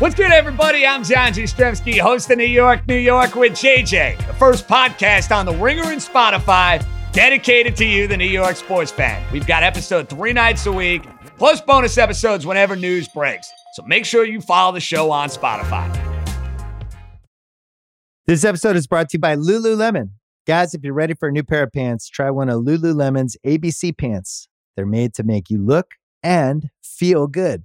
What's good, everybody? I'm John Jastremski, host of New York, New York with JJ, the first podcast on the Ringer and Spotify dedicated to you, the New York sports fan. We've got episode three nights a week, plus bonus episodes whenever news breaks. So make sure you follow the show on Spotify. This episode is brought to you by Lululemon. Guys, if you're ready for a new pair of pants, try one of Lululemon's ABC pants. They're made to make you look and feel good.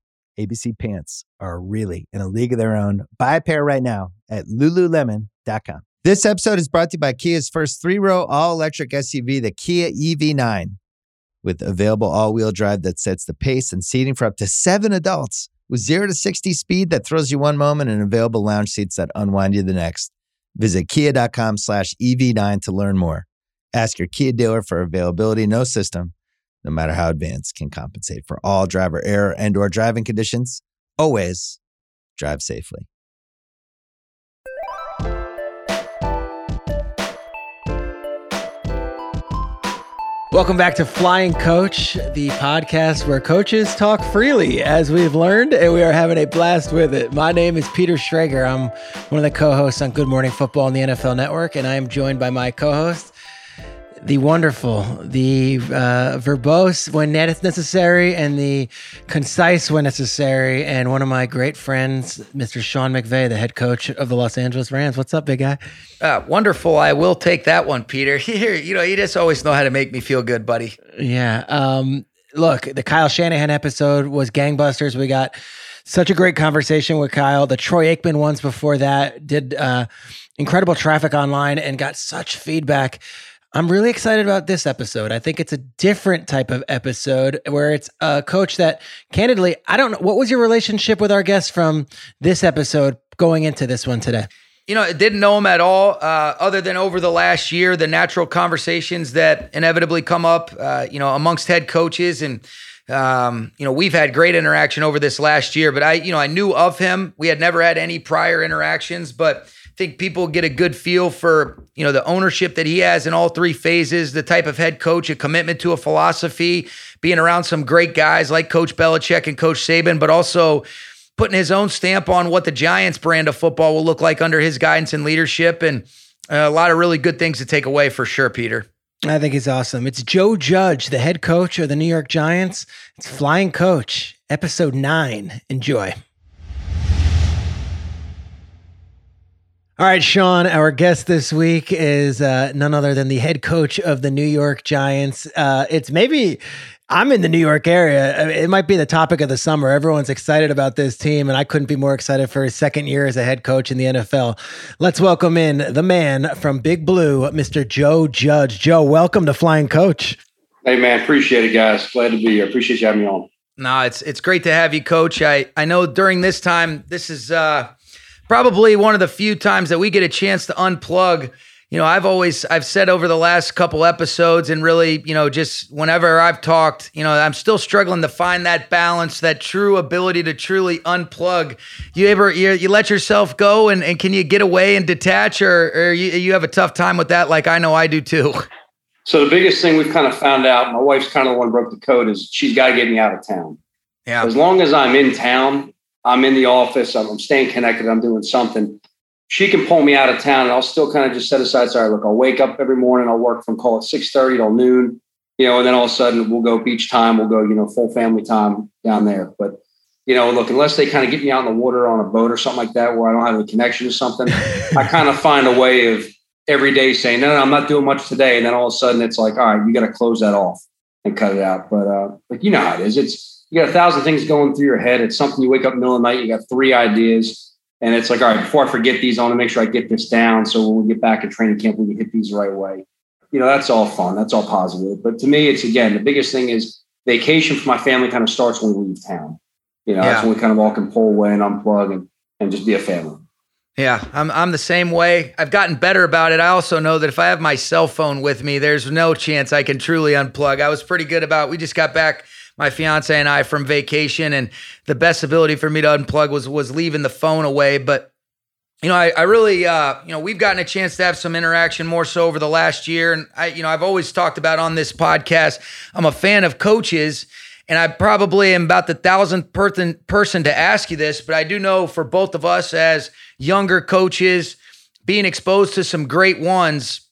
ABC pants are really in a league of their own. Buy a pair right now at lululemon.com. This episode is brought to you by Kia's first three row all electric SUV, the Kia EV9, with available all wheel drive that sets the pace and seating for up to seven adults, with zero to 60 speed that throws you one moment and available lounge seats that unwind you the next. Visit kia.com slash EV9 to learn more. Ask your Kia dealer for availability. No system, no matter how advanced, can compensate for all driver error and or driving conditions. Always drive safely. Welcome back to Flying Coach, the podcast where coaches talk freely, as we've learned, and we are having a blast with it. My name is Peter Schrager. I'm one of the co hosts on Good Morning Football on the NFL Network, and I am joined by my co host, the wonderful, the uh, verbose when necessary, and the concise when necessary, and one of my great friends, Mr. Sean McVay, the head coach of the Los Angeles Rams. What's up, big guy? Uh, wonderful. I will take that one, Peter. Here, you know, you just always know how to make me feel good, buddy. Yeah. Um, look, the Kyle Shanahan episode was gangbusters. We got such a great conversation with Kyle. The Troy Aikman ones before that did uh, incredible traffic online and got such feedback. I'm really excited about this episode. I think it's a different type of episode where it's a coach that, candidly, I don't know. What was your relationship with our guest from this episode going into this one today? You know, I didn't know him at all, uh, other than over the last year, the natural conversations that inevitably come up, uh, you know, amongst head coaches. And, um, you know, we've had great interaction over this last year, but I, you know, I knew of him. We had never had any prior interactions, but think people get a good feel for you know the ownership that he has in all three phases, the type of head coach, a commitment to a philosophy, being around some great guys like Coach Belichick and Coach Saban, but also putting his own stamp on what the Giants brand of football will look like under his guidance and leadership, and uh, a lot of really good things to take away for sure, Peter. I think he's awesome. It's Joe Judge, the head coach of the New York Giants. It's Flying Coach, episode nine. Enjoy. All right, Sean, our guest this week is uh, none other than the head coach of the New York Giants. Uh, it's maybe I'm in the New York area. It might be the topic of the summer. Everyone's excited about this team, and I couldn't be more excited for his second year as a head coach in the NFL. Let's welcome in the man from Big Blue, Mr. Joe Judge. Joe, welcome to Flying Coach. Hey, man, appreciate it, guys. Glad to be here. Appreciate you having me on. No, it's it's great to have you, Coach. I I know during this time, this is. uh probably one of the few times that we get a chance to unplug. You know i've always i've said over the last couple episodes and really you know just whenever i've talked you know i'm still struggling to find that balance that true ability to truly unplug. You ever you, you let yourself go and, and can you get away and detach or, or you, you have a tough time with that like i know i do too? So the biggest thing we've kind of found out my wife's kind of the one who broke the code is she's got to get me out of town. Yeah. As long as i'm in town I'm in the office, I'm, I'm staying connected, I'm doing something. She can pull me out of town and I'll still kind of just set aside, sorry, look, I'll wake up every morning, I'll work from call it 6:30 till noon, you know, and then all of a sudden we'll go beach time, we'll go, you know, full family time down there. But you know, look, unless they kind of get me out in the water on a boat or something like that where I don't have a connection to something, I kind of find a way of every day saying, no, no, I'm not doing much today. And then all of a sudden it's like, all right, you got to close that off and cut it out. But uh, like you know how it is. It's you got a thousand things going through your head. It's something you wake up in the middle of the night, you got three ideas. And it's like, all right, before I forget these, I want to make sure I get this down. So when we get back in training camp, we can hit these the right way. You know, that's all fun. That's all positive. But to me, it's again, the biggest thing is vacation for my family kind of starts when we leave town. You know, yeah. that's when we kind of all can pull away and unplug. And, and just be a family. Yeah, I'm I'm the same way. I've gotten better about it. I also know that if I have my cell phone with me, there's no chance I can truly unplug. I was pretty good about. We just got back my fiance and I from vacation, and the best ability for me to unplug was was leaving the phone away. But you know, I, I really, uh, you know, we've gotten a chance to have some interaction more so over the last year, and I, you know, I've always talked about on this podcast. I'm a fan of coaches and I probably am about the thousandth person person to ask you this, but I do know for both of us as younger coaches, being exposed to some great ones.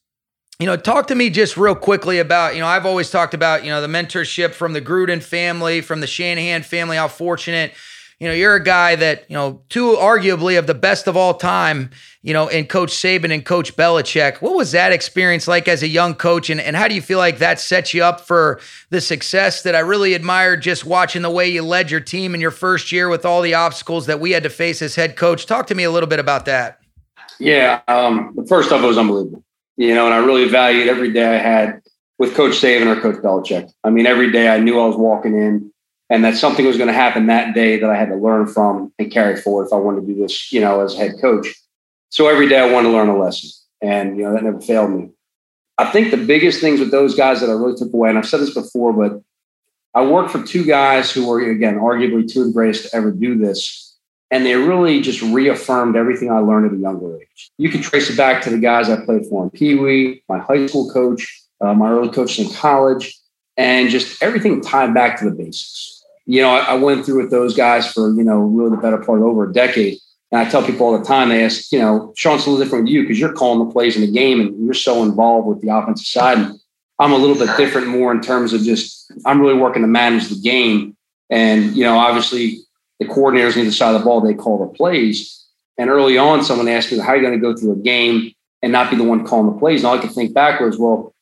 You know, talk to me just real quickly about, you know, I've always talked about, you know, the mentorship from the Gruden family, from the Shanahan family, how fortunate you know, you're a guy that, you know, two arguably of the best of all time, you know, in Coach Saban and Coach Belichick. What was that experience like as a young coach? And, and how do you feel like that sets you up for the success that I really admired just watching the way you led your team in your first year with all the obstacles that we had to face as head coach? Talk to me a little bit about that. Yeah. Um, the first it was unbelievable, you know, and I really valued every day I had with Coach Saban or Coach Belichick. I mean, every day I knew I was walking in and that something was going to happen that day that I had to learn from and carry forward if I wanted to do this, you know, as a head coach. So every day I wanted to learn a lesson, and you know that never failed me. I think the biggest things with those guys that I really took away, and I've said this before, but I worked for two guys who were again arguably the greatest to ever do this, and they really just reaffirmed everything I learned at a younger age. You can trace it back to the guys I played for in Pee Wee, my high school coach, uh, my early coaches in college, and just everything tied back to the basics you know, I, I, went through with those guys for, you know, really the better part of over a decade. And I tell people all the time, they ask, you know, Sean's a little different with you because you're calling the plays in the game and you're so involved with the offensive side. And I'm a little bit different more in terms of just, I'm really working to manage the game. And, you know, obviously the coordinators on the side of the ball, they call the plays. And early on, someone asked me, how are you going to go through a game and not be the one calling the plays? And all I could think backwards, well,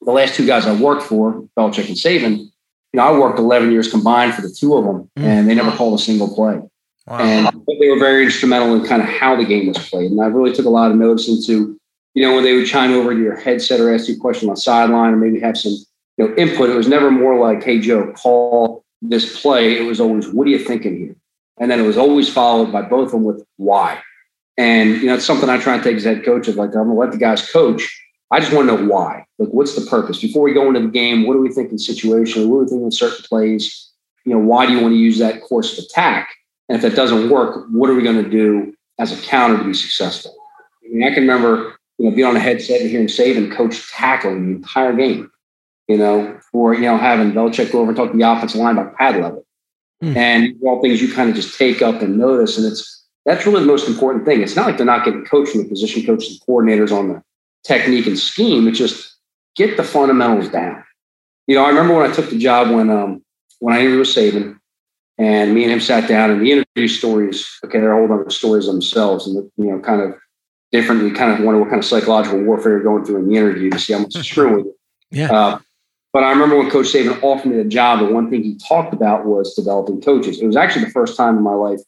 the last two guys I worked for, Belichick and Saban, you know, I worked 11 years combined for the two of them, mm. and they never called a single play. Wow. And they were very instrumental in kind of how the game was played. And I really took a lot of notice into, you know, when they would chime over to your headset or ask you a question on the sideline or maybe have some, you know, input. It was never more like, hey, Joe, call this play. It was always, what are you thinking here? And then it was always followed by both of them with why. And, you know, it's something I try and take as head coach of like, I'm to let the guys coach I just want to know why. Like, what's the purpose? Before we go into the game, what do we think in situation? What do we think in certain plays? You know, why do you want to use that course of attack? And if that doesn't work, what are we going to do as a counter to be successful? I mean, I can remember, you know, being on a headset and hearing Saban coach tackling the entire game, you know, for, you know, having Belichick go over and talk to the offensive line about pad level. Mm. And all things you kind of just take up and notice. And it's, that's really the most important thing. It's not like they're not getting coached from the position coaches and coordinators on the technique and scheme. It's just get the fundamentals down. You know, I remember when I took the job when um when I interviewed with Saban, and me and him sat down, and the interview stories. Okay, they're whole stories themselves, and you know, kind of different. You kind of wonder what kind of psychological warfare you're going through in the interview to see how much is true with you. Yeah. Uh, but I remember when Coach Saban offered me the job, the one thing he talked about was developing coaches. It was actually the first time in my life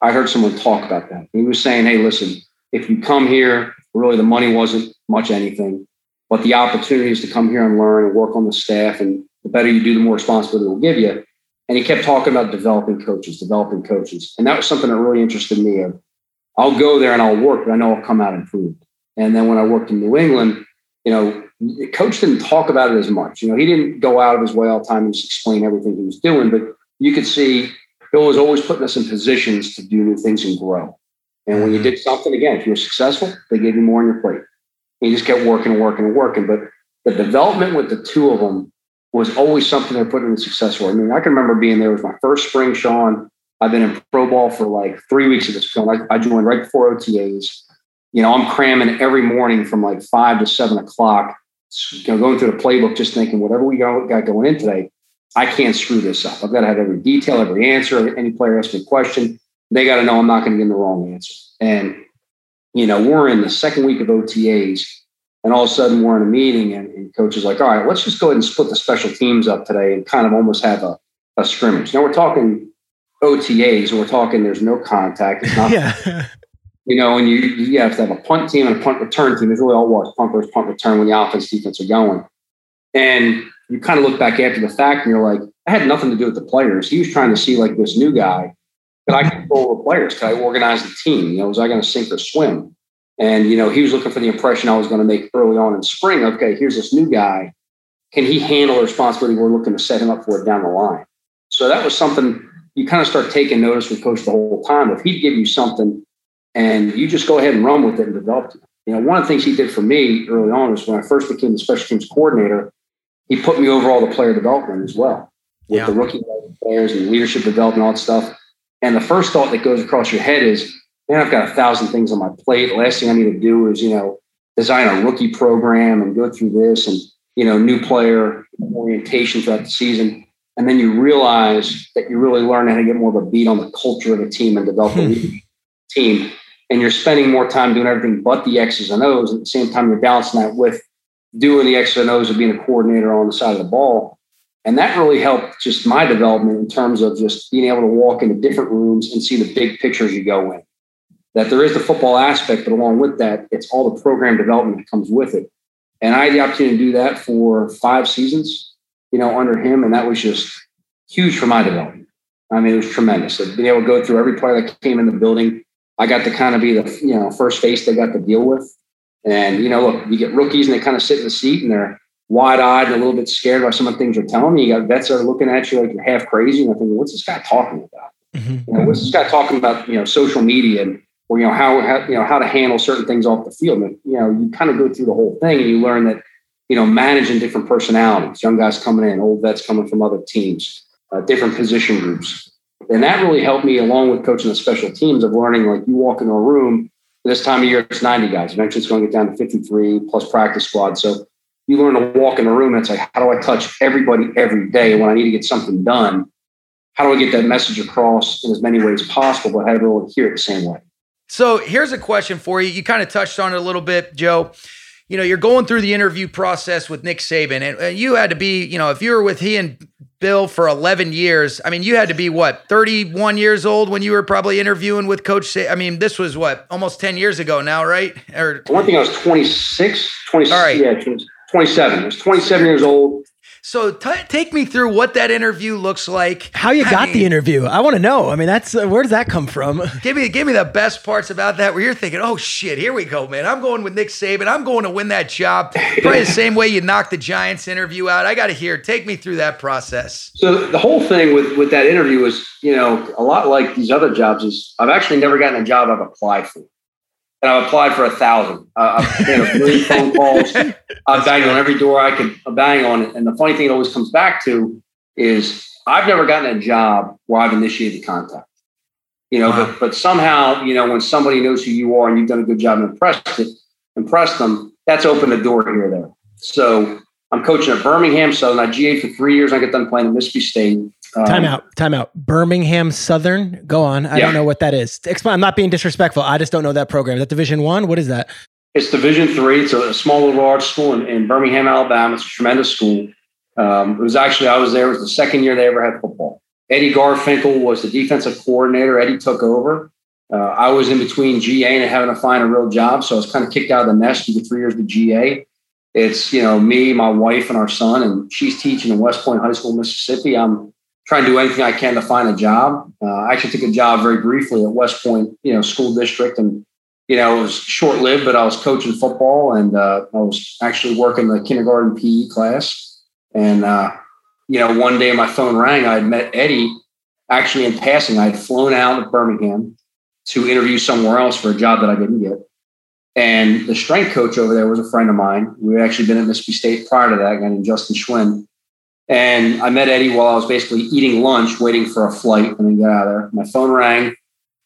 I heard someone talk about that. He was saying, "Hey, listen, if you come here, really the money wasn't much anything, but the opportunities to come here and learn and work on the staff, and the better you do, the more responsibility will give you. And he kept talking about developing coaches, developing coaches, and that was something that really interested me. Of I'll go there and I'll work, but I know I'll come out improved. And then when I worked in New England, you know, the coach didn't talk about it as much. You know, he didn't go out of his way all the time and just explain everything he was doing, but you could see Bill was always putting us in positions to do new things and grow. And when you mm-hmm. did something, again, if you were successful, they gave you more on your plate. And you just kept working and working and working. But the development with the two of them was always something they put in the successful. I mean, I can remember being there. It was my first spring, Sean. I've been in pro ball for like three weeks at this point. I, I joined right before OTAs. You know, I'm cramming every morning from like five to seven o'clock, you know, going through the playbook, just thinking whatever we got, going in today, I can't screw this up. I've got to have every detail, every answer. Any player asks me a question, they got to know I'm not going to get the wrong answer. And, you know, we're in the second week of OTAs, and all of a sudden we're in a meeting, and, and coach is like, all right, let's just go ahead and split the special teams up today and kind of almost have a, a scrimmage. Now we're talking OTAs, and we're talking there's no contact. It's not, yeah. You know, and you, you have to have a punt team and a punt return team. It's really all was punt versus punt return when the offense defense are going. And you kind of look back after the fact and you're like, I had nothing to do with the players. He was trying to see like this new guy Could I control the players? Could I organize the team? You know, was I going to sink or swim? And, you know, he was looking for the impression I was going to make early on in spring. Okay, here's this new guy. Can he handle the responsibility we're looking to set him up for it down the line? So that was something you kind of start taking notice with coach the whole time. If he'd give you something and you just go ahead and run with it and develop it. You know, one of the things he did for me early on was when I first became the special teams coordinator, he put me over all the player development as well with yeah. the rookie players and leadership development, all that stuff. And the first thought that goes across your head is, man, I've got a thousand things on my plate. Last thing I need to do is, you know, design a rookie program and go through this and, you know, new player orientation throughout the season. And then you realize that you really learn how to get more of a beat on the culture of the team and develop hmm. team. And you're spending more time doing everything but the X's and O's. At the same time, you're balancing that with doing the X's and O's of being a coordinator on the side of the ball. And that really helped just my development in terms of just being able to walk into different rooms and see the big picture as you go in. That there is the football aspect, but along with that, it's all the program development that comes with it. And I had the opportunity to do that for five seasons, you know, under him. And that was just huge for my development. I mean, it was tremendous. Being able to go through every player that came in the building, I got to kind of be the, you know, first face they got to deal with. And, you know, look, you get rookies and they kind of sit in the seat and they're wide eyed and a little bit scared by some of the things you're telling me. You got vets that are looking at you like you're half crazy. And I think, what's this guy talking about? Mm-hmm. You know, what's this guy talking about, you know, social media and, or, you know, how, how, you know, how to handle certain things off the field. And, you know, you kind of go through the whole thing and you learn that, you know, managing different personalities, young guys coming in, old vets coming from other teams, uh, different position groups. And that really helped me along with coaching the special teams of learning, like you walk into a room this time of year, it's 90 guys. Eventually, it's going to get down to 53 plus practice squad. So you learn to walk in a room and it's like, how do I touch everybody every day when I need to get something done? How do I get that message across in as many ways possible, but how have everyone hear it the same way? So here's a question for you. You kind of touched on it a little bit, Joe. You know, you're going through the interview process with Nick Saban, and you had to be, you know, if you were with he and Bill for 11 years. I mean, you had to be what, 31 years old when you were probably interviewing with Coach Say. I mean, this was what, almost 10 years ago now, right? Or one thing I was 26, 26, All right. yeah, 27. I was 27 years old. So t- take me through what that interview looks like. How you got mean, the interview? I want to know. I mean, that's uh, where does that come from? Give me give me the best parts about that where you're thinking, "Oh shit, here we go, man. I'm going with Nick Saban. I'm going to win that job." Probably the same way you knocked the Giants interview out. I got to hear. Take me through that process. So the whole thing with with that interview was, you know, a lot like these other jobs is I've actually never gotten a job I've applied for and I've applied for a thousand. Uh, I've made a million phone calls. I've banged on every door I could bang on. And the funny thing it always comes back to is I've never gotten a job where I've initiated contact. You know, wow. but but somehow, you know, when somebody knows who you are and you've done a good job and impressed it, impressed them, that's opened the door here or there. So I'm coaching at Birmingham Southern. I GA for three years. I get done playing at Mississippi State. Um, time out. Time out. Birmingham Southern. Go on. I yeah. don't know what that is. Explain. I'm not being disrespectful. I just don't know that program. Is that Division One? What is that? It's Division Three. It's a small little arts school in, in, Birmingham, Alabama. It's a tremendous school. Um, it was actually I was there. It was the second year they ever had football. Eddie Garfinkle was the defensive coordinator. Eddie took over. Uh, I was in between GA and having to find a real job, so I was kind of kicked out of the nest the three years of GA. It's you know me, my wife, and our son, and she's teaching in West Point High School, Mississippi. I'm trying and do anything I can to find a job. Uh, I actually took a job very briefly at West Point, you know, school district, and you know it was short lived, but I was coaching football, and uh, I was actually working the kindergarten PE class. And uh, you know, one day my phone rang. I had met Eddie actually in passing. I had flown out of Birmingham to interview somewhere else for a job that I didn't get. And the strength coach over there was a friend of mine. We had actually been at Mississippi State prior to that, a guy named Justin Schwinn. And I met Eddie while I was basically eating lunch, waiting for a flight, and then got out of there. My phone rang.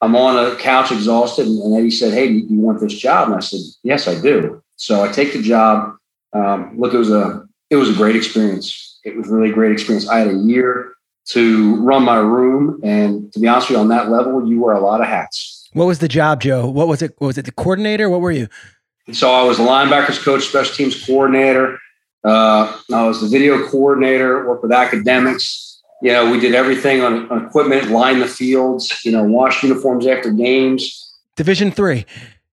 I'm on a couch, exhausted, and Eddie said, "Hey, do you want this job?" And I said, "Yes, I do." So I take the job. Um, look, it was a it was a great experience. It was really a great experience. I had a year to run my room, and to be honest with you, on that level, you wear a lot of hats. What was the job, Joe? What was it? Was it the coordinator? What were you? So I was a linebackers coach, special teams coordinator. Uh, I was the video coordinator, worked with academics. You know, we did everything on, on equipment, line the fields, you know, wash uniforms after games. Division three.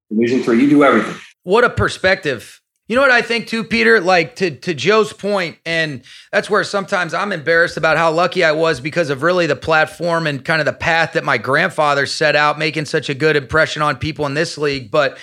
Division three. You do everything. What a perspective You know what I think too, Peter? Like to to Joe's point, and that's where sometimes I'm embarrassed about how lucky I was because of really the platform and kind of the path that my grandfather set out, making such a good impression on people in this league. But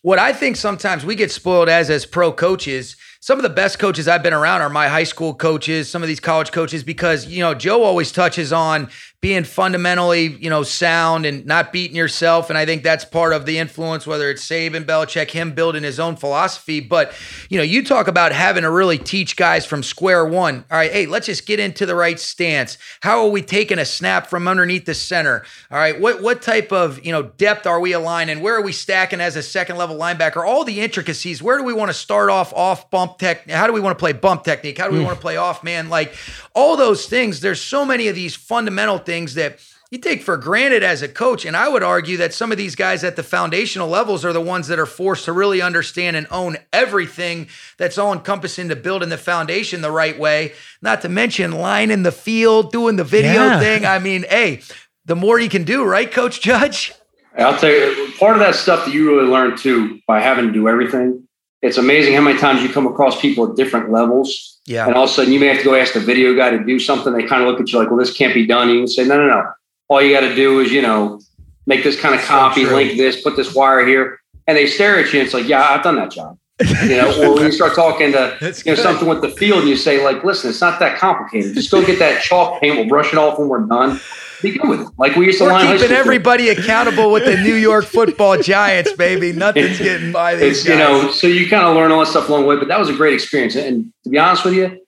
what I think sometimes we get spoiled as as pro coaches some of the best coaches I've been around are my high school coaches, some of these college coaches, because, you know, Joe always touches on being fundamentally, you know, sound and not beating yourself. And I think that's part of the influence, whether it's Saban, Belichick, him building his own philosophy. But, you know, you talk about having to really teach guys from square one. All right, hey, let's just get into the right stance. How are we taking a snap from underneath the center? All right, what what type of, you know, depth are we aligning? Where are we stacking as a second level linebacker? All the intricacies. Where do we want to start off off bump tech? How do we want to play bump technique? How do we mm. want to play off man? Like all those things. There's so many of these fundamental things things that you take for granted as a coach. And I would argue that some of these guys at the foundational levels are the ones that are forced to really understand and own everything that's all encompassing to building the foundation the right way. Not to mention line in the field, doing the video yeah. thing. I mean, hey, the more you can do, right, Coach Judge? I'll tell you, part of that stuff that you really learn too by having to do everything. It's amazing how many times you come across people at different levels yeah. And all of a sudden you may have to go ask the video guy to do something. They kind of look at you like, well, this can't be done. And you can say, no, no, no. All you got to do is, you know, make this kind of copy, so link this, put this wire here. And they stare at you and it's like, yeah, I've done that job. you know, or when you start talking to you know something with the field and you say, like, listen, it's not that complicated. Just go get that chalk paint, we'll brush it off when we're done. Be good with it. Like we used to We're line keeping everybody accountable with the New York football giants, baby. Nothing's getting by these. It's, guys. You know, so you kind of learn all that stuff along the way, but that was a great experience. And to be honest with you,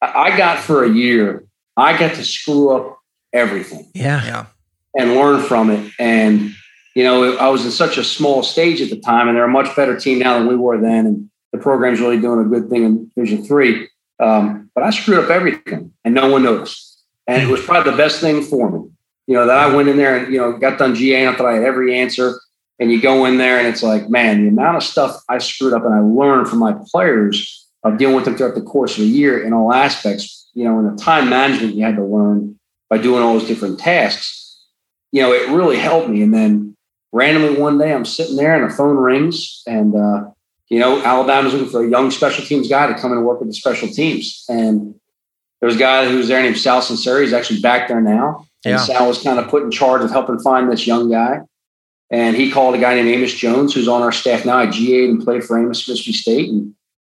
I got for a year, I got to screw up everything. Yeah. Yeah. And learn from it. And, you know, I was in such a small stage at the time, and they're a much better team now than we were then. And the program's really doing a good thing in Division Three. Um, but I screwed up everything, and no one noticed. And it was probably the best thing for me. You know, that I went in there and, you know, got done GA and I thought I had every answer. And you go in there and it's like, man, the amount of stuff I screwed up and I learned from my players of dealing with them throughout the course of a year in all aspects. You know, in the time management you had to learn by doing all those different tasks. You know, it really helped me. And then randomly one day I'm sitting there and the phone rings and uh, you know, Alabama's looking for a young special teams guy to come and work with the special teams. And there was a guy who was there named Sal Sunseri. He's actually back there now. And yeah. Sal was kind of put in charge of helping find this young guy. And he called a guy named Amos Jones, who's on our staff now. I GA'd and played for Amos Mississippi State. And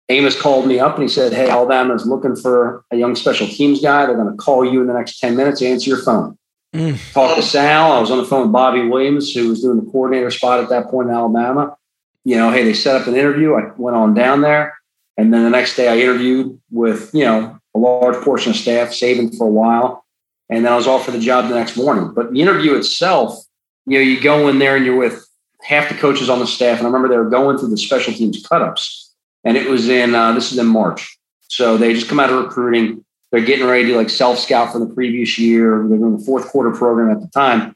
Amos called me up and he said, Hey, Alabama's looking for a young special teams guy. They're going to call you in the next 10 minutes. Answer your phone. Mm. Talk to Sal. I was on the phone with Bobby Williams, who was doing the coordinator spot at that point in Alabama. You know, hey, they set up an interview. I went on down there. And then the next day I interviewed with, you know, a large portion of staff, Saban for a while. And then I was offered the job the next morning. But the interview itself, you know, you go in there and you're with half the coaches on the staff. And I remember they were going through the special teams cut-ups and it was in uh, this is in March. So they just come out of recruiting. They're getting ready to like self scout for the previous year. They're doing the fourth quarter program at the time.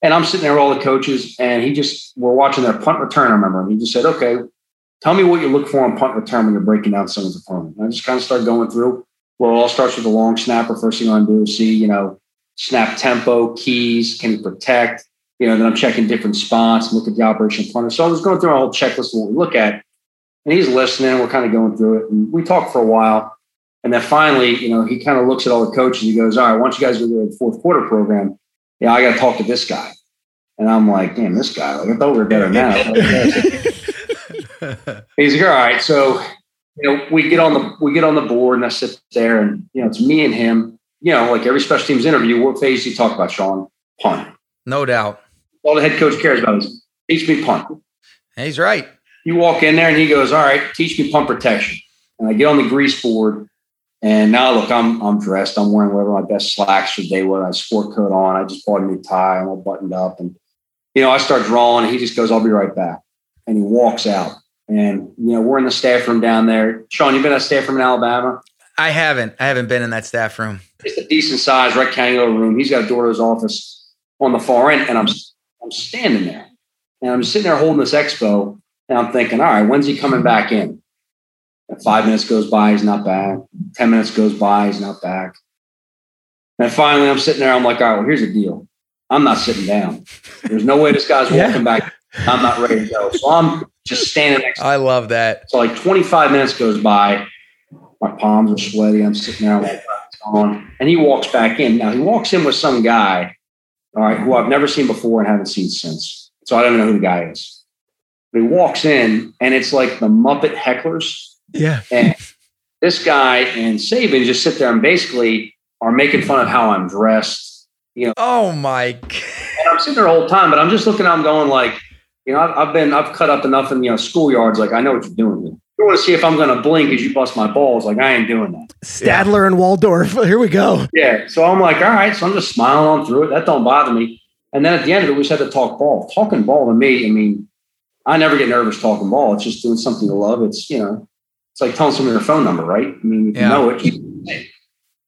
And I'm sitting there with all the coaches, and he just we're watching their punt return. I remember, and he just said, "Okay, tell me what you look for on punt return when you're breaking down someone's opponent." And I just kind of started going through. Well, it all starts with the long snapper. First thing I want to do is see, you know, snap tempo, keys, can he protect? You know, then I'm checking different spots, look at the operation punter. So I was going through a whole checklist of what we look at and he's listening. We're kind of going through it, and we talk for a while. And then finally, you know, he kind of looks at all the coaches. He goes, "All right, once you guys go to the fourth quarter program, yeah, I got to talk to this guy." And I'm like, "Damn, this guy! Like, I thought we were better now." he's like, "All right." So, you know, we get on the we get on the board, and I sit there, and you know, it's me and him. You know, like every special teams interview, what phase do you talk about, Sean? Punt. No doubt. All the head coach cares about is teach me punt. He's right. You walk in there and he goes, All right, teach me punt protection. And I get on the grease board. And now look, I'm I'm dressed. I'm wearing whatever my best slacks for day was. I sport coat on. I just bought a new tie. I'm all buttoned up. And you know, I start drawing and he just goes, I'll be right back. And he walks out. And you know, we're in the staff room down there. Sean, You've been in a staff room in Alabama? I haven't. I haven't been in that staff room. It's a decent sized rectangular room. He's got a door to his office on the far end, and I'm I'm standing there, and I'm sitting there holding this expo, and I'm thinking, all right, when's he coming back in? And five minutes goes by, he's not back. 10 minutes goes by, he's not back. And finally, I'm sitting there. I'm like, all right, well, here's the deal. I'm not sitting down. There's no way this guy's walking back. I'm not ready to go. So I'm just standing next. I love that. So like 25 minutes goes by. My palms are sweaty. I'm sitting there like, on, and he walks back in. Now he walks in with some guy, all right, who I've never seen before and haven't seen since. So I don't even know who the guy is. But he walks in, and it's like the Muppet hecklers. Yeah. And this guy and Saban just sit there and basically are making fun of how I'm dressed. You know. Oh my. God. And I'm sitting there the whole time, but I'm just looking. I'm going like, you know, I've, I've, been, I've cut up enough in you know schoolyards. Like I know what you're doing. You want to see if I'm going to blink as you bust my balls. Like I ain't doing that. Statler yeah. and Waldorf. Here we go. Yeah. So I'm like, all right. So I'm just smiling on through it. That don't bother me. And then at the end of it, we just had to talk ball. Talking ball to me, I mean, I never get nervous talking ball. It's just doing something you love. It's you know, it's like telling someone your phone number, right? I mean, if yeah. you know it.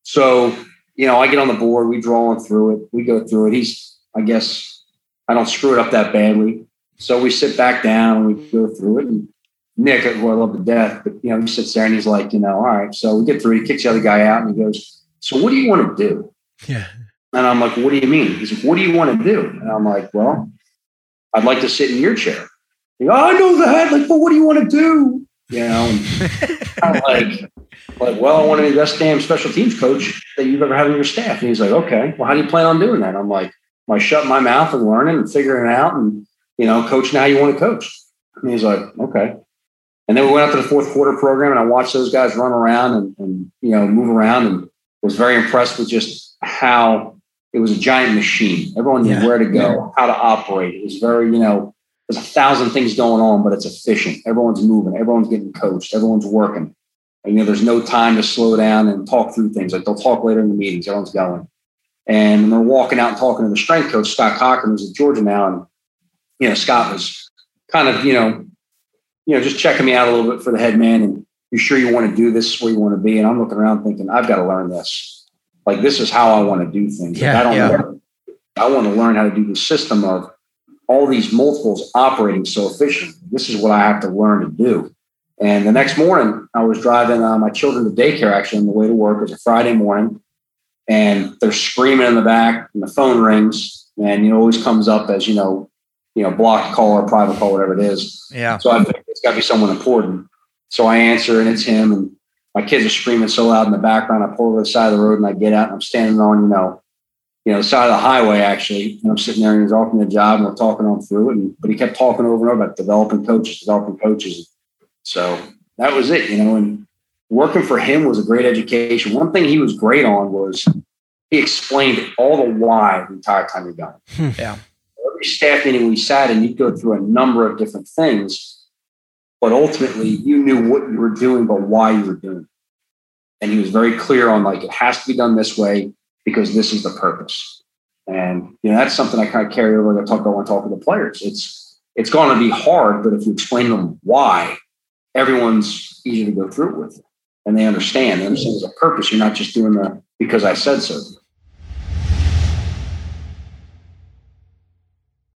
So you know, I get on the board. We draw on through it. We go through it. He's, I guess, I don't screw it up that badly. So we sit back down and we go through it. And Nick, who I love to death, but you know, he sits there and he's like, you know, all right. So we get through. He kicks the other guy out and he goes, "So what do you want to do?" Yeah. And I'm like, "What do you mean?" He's like, "What do you want to do?" And I'm like, "Well, I'd like to sit in your chair." He, oh, I know that. Like, but what do you want to do? You know, and like, like, well, I want to be the best damn special teams coach that you've ever had on your staff. And he's like, okay, well, how do you plan on doing that? I'm like, I shut my mouth and learning and figuring it out and, you know, coaching how you want to coach. And he's like, okay. And then we went out to the fourth quarter program and I watched those guys run around and, and you know, move around and was very impressed with just how it was a giant machine. Everyone knew yeah. where to go, how to operate. It was very, you know, there's a thousand things going on, but it's efficient. Everyone's moving, everyone's getting coached, everyone's working. And, you know, there's no time to slow down and talk through things. Like they'll talk later in the meetings, everyone's going. And they're walking out and talking to the strength coach, Scott Cochran, who's at Georgia now. And, you know, Scott was kind of, you know, you know, just checking me out a little bit for the head man. And you sure you want to do this where you want to be? And I'm looking around thinking, I've got to learn this. Like this is how I want to do things. Yeah, I don't yeah. know. I want to learn how to do the system of all these multiples operating so efficient. This is what I have to learn to do. And the next morning, I was driving uh, my children to daycare actually on the way to work. It was a Friday morning, and they're screaming in the back, and the phone rings, and it always comes up as you know, you know, blocked call or private call, whatever it is. Yeah. So I think it's got to be someone important. So I answer, and it's him. And my kids are screaming so loud in the background. I pull over the side of the road, and I get out, and I'm standing on, you know, you know, side of the highway actually. And I'm sitting there and he's offering the job and we're talking on through it. And, but he kept talking over and over about developing coaches, developing coaches. So that was it, you know, and working for him was a great education. One thing he was great on was he explained all the why the entire time you're going. Hmm. Yeah. Staff meeting we sat and you'd go through a number of different things, but ultimately you knew what you were doing, but why you were doing it. And he was very clear on like, it has to be done this way because this is the purpose. And you know that's something I kind of carry over. I talk about when I talk to the players. It's it's going to be hard, but if you explain to them why, everyone's easy to go through it with, and they understand. Understand there's a purpose. You're not just doing the because I said so.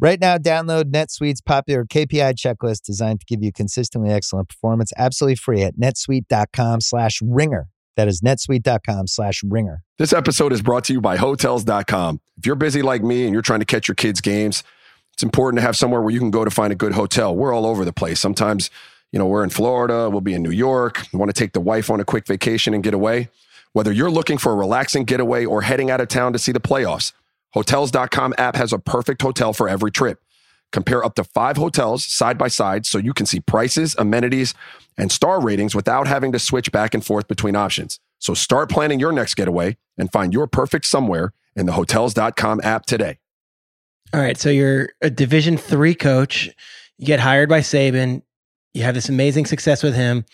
Right now, download NetSuite's popular KPI checklist designed to give you consistently excellent performance absolutely free at netsuite.com slash ringer. That is netsuite.com slash ringer. This episode is brought to you by Hotels.com. If you're busy like me and you're trying to catch your kids' games, it's important to have somewhere where you can go to find a good hotel. We're all over the place. Sometimes, you know, we're in Florida, we'll be in New York, want to take the wife on a quick vacation and get away. Whether you're looking for a relaxing getaway or heading out of town to see the playoffs, Hotels.com app has a perfect hotel for every trip. Compare up to five hotels side by side so you can see prices, amenities, and star ratings without having to switch back and forth between options. So start planning your next getaway and find your perfect somewhere in the hotels.com app today. All right. So you're a Division three coach. You get hired by Saban. You have this amazing success with him.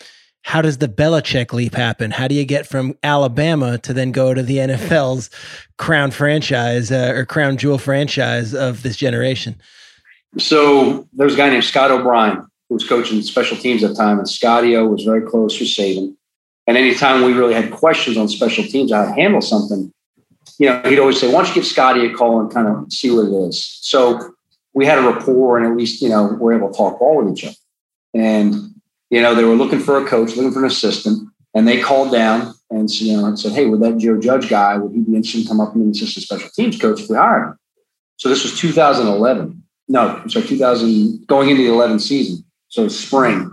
How does the Belichick leap happen? How do you get from Alabama to then go to the NFL's crown franchise uh, or crown jewel franchise of this generation? So there's a guy named Scott O'Brien who was coaching special teams at the time, and Scotty O was very close with Saban. And anytime we really had questions on special teams, how to handle something, you know, he'd always say, "Why don't you give Scotty a call and kind of see what it is?" So we had a rapport, and at least you know we're able to talk ball with each other. And you know, they were looking for a coach, looking for an assistant, and they called down and you know and said, "Hey, would that Joe Judge guy would he be interested in come up and be an assistant special teams coach if we hired him?" So this was 2011. No, I'm sorry, 2000 going into the 11 season. So spring,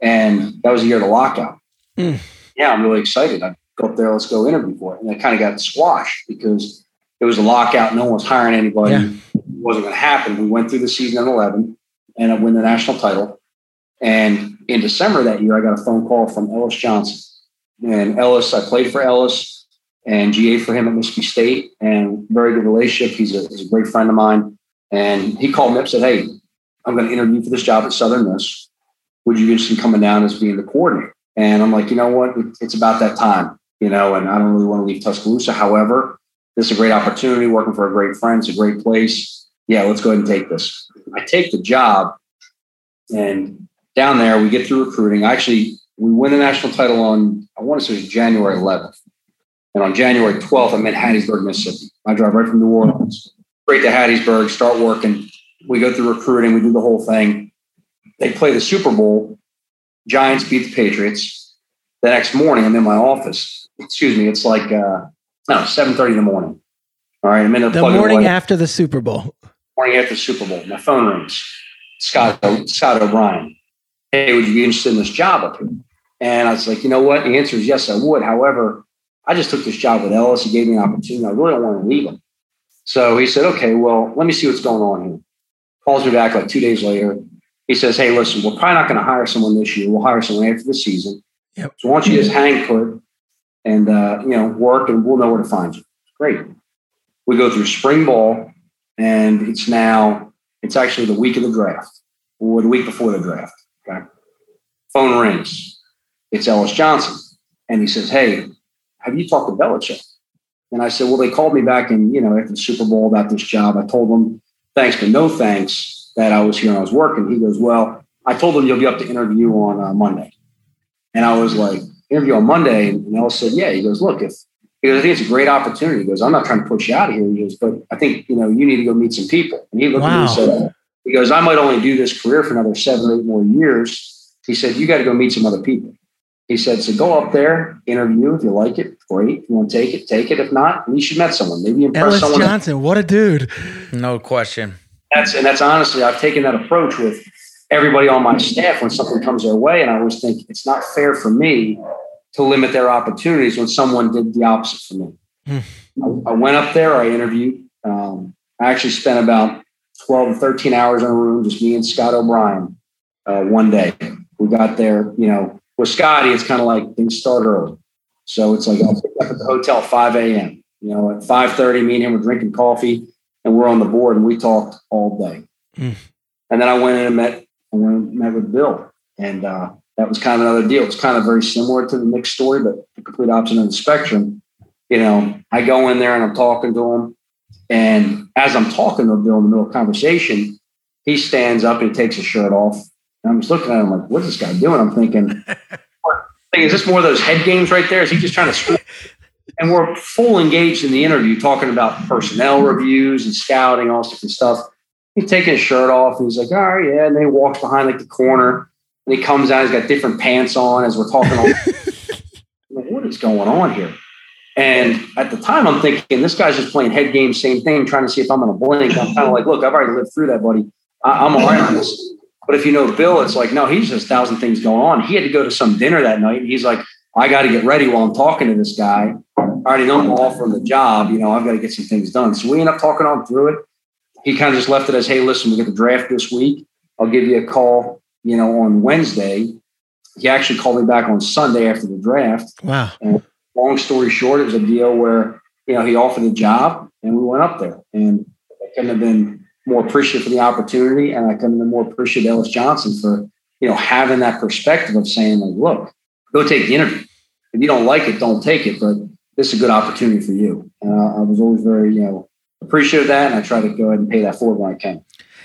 and that was the year of the lockout. Mm. Yeah, I'm really excited. I go up there, let's go interview for it, and it kind of got squashed because it was a lockout. No one was hiring anybody. Yeah. It wasn't going to happen. We went through the season in 11 and I win the national title. And in December that year, I got a phone call from Ellis Johnson. And Ellis, I played for Ellis and GA for him at Mississippi State and very good relationship. He's a, he's a great friend of mine. And he called me up and said, Hey, I'm going to interview for this job at Southern Miss. Would you be interested in coming down as being the coordinator? And I'm like, you know what? It's about that time, you know, and I don't really want to leave Tuscaloosa. However, this is a great opportunity working for a great friend. It's a great place. Yeah, let's go ahead and take this. I take the job and down there we get through recruiting. Actually, we win the national title on, I want to say it was January 11th. And on January 12th, I'm in Hattiesburg, Mississippi. I drive right from New Orleans, straight to Hattiesburg, start working. We go through recruiting, we do the whole thing. They play the Super Bowl. Giants beat the Patriots. The next morning, I'm in my office. Excuse me, it's like uh, no, 7.30 in the morning. All right, I'm in the morning after the Super Bowl. Morning after the Super Bowl. My phone rings. Scott, Scott O'Brien. Hey, would you be interested in this job up here? And I was like, you know what? The answer is yes, I would. However, I just took this job with Ellis. He gave me an opportunity. I really don't want to leave him. So he said, okay, well, let me see what's going on here. Calls me back like two days later. He says, hey, listen, we're probably not going to hire someone this year. We'll hire someone after the season. Yep. So why don't you just hang put and uh, you know work, and we'll know where to find you. Great. We go through spring ball, and it's now it's actually the week of the draft or the week before the draft. Phone rings. It's Ellis Johnson, and he says, "Hey, have you talked to Belichick?" And I said, "Well, they called me back, and you know, after the Super Bowl about this job. I told them thanks, but no thanks that I was here and I was working." He goes, "Well, I told them you'll be up to interview on uh, Monday," and I was like, interview on Monday, and Ellis said, "Yeah." He goes, "Look, if he goes, I think it's a great opportunity." He goes, "I'm not trying to push you out of here." He goes, "But I think you know you need to go meet some people." And he looked wow. at me and said, "He goes, I might only do this career for another seven or eight more years." He said, "You got to go meet some other people." He said, "So go up there, interview. If you like it, great. If you want to take it, take it. If not, at least you met someone. Maybe impress Ellis someone." Johnson, what a dude! No question. That's and that's honestly, I've taken that approach with everybody on my staff when something comes their way, and I always think it's not fair for me to limit their opportunities when someone did the opposite for me. Mm. I, I, went up there, I interviewed. Um, I actually spent about 12 to 13 hours in a room, just me and Scott O'Brien, uh, one day. We got there, you know, with Scotty, it's kind of like things start early. So it's like I'll pick up at the hotel 5 a.m. You know, at 5:30, me and him were drinking coffee and we're on the board and we talked all day. Mm. And then I went in and met I went and met with Bill. And uh, that was kind of another deal. It's kind of very similar to the Nick story, but the complete opposite of the spectrum. You know, I go in there and I'm talking to him. And as I'm talking to Bill in the middle of conversation, he stands up and he takes his shirt off. And I'm just looking at him like, what's this guy doing? I'm thinking, is this more of those head games right there? Is he just trying to screw? And we're full engaged in the interview, talking about personnel reviews and scouting, all this different stuff. He's taking his shirt off and he's like, all right, yeah. And then he walks behind like the corner and he comes out, he's got different pants on as we're talking. All, what is going on here? And at the time, I'm thinking this guy's just playing head game, same thing, trying to see if I'm going to blink. I'm kind of like, look, I've already lived through that, buddy. I- am all right on this. But if you know Bill, it's like, no, he's just a thousand things going on. He had to go to some dinner that night. And he's like, I got to get ready while I'm talking to this guy. I already know I'm offering the job. You know, I've got to get some things done. So we end up talking on through it. He kind of just left it as, hey, listen, we get the draft this week. I'll give you a call you know, on Wednesday. He actually called me back on Sunday after the draft. Wow. And long story short, it was a deal where, you know, he offered the job and we went up there. And I couldn't have been more appreciative for the opportunity. And I couldn't have more appreciative Ellis Johnson for, you know, having that perspective of saying, like, look, go take the interview. If you don't like it, don't take it. But this is a good opportunity for you. And I was always very, you know, appreciative of that. And I try to go ahead and pay that forward when I can.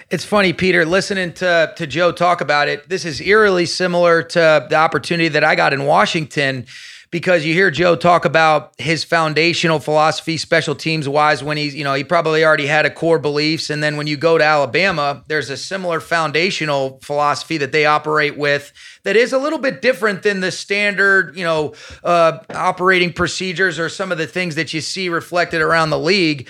It's funny, Peter, listening to, to Joe talk about it. This is eerily similar to the opportunity that I got in Washington because you hear Joe talk about his foundational philosophy, special teams wise, when he's, you know, he probably already had a core beliefs. And then when you go to Alabama, there's a similar foundational philosophy that they operate with that is a little bit different than the standard, you know, uh, operating procedures or some of the things that you see reflected around the league.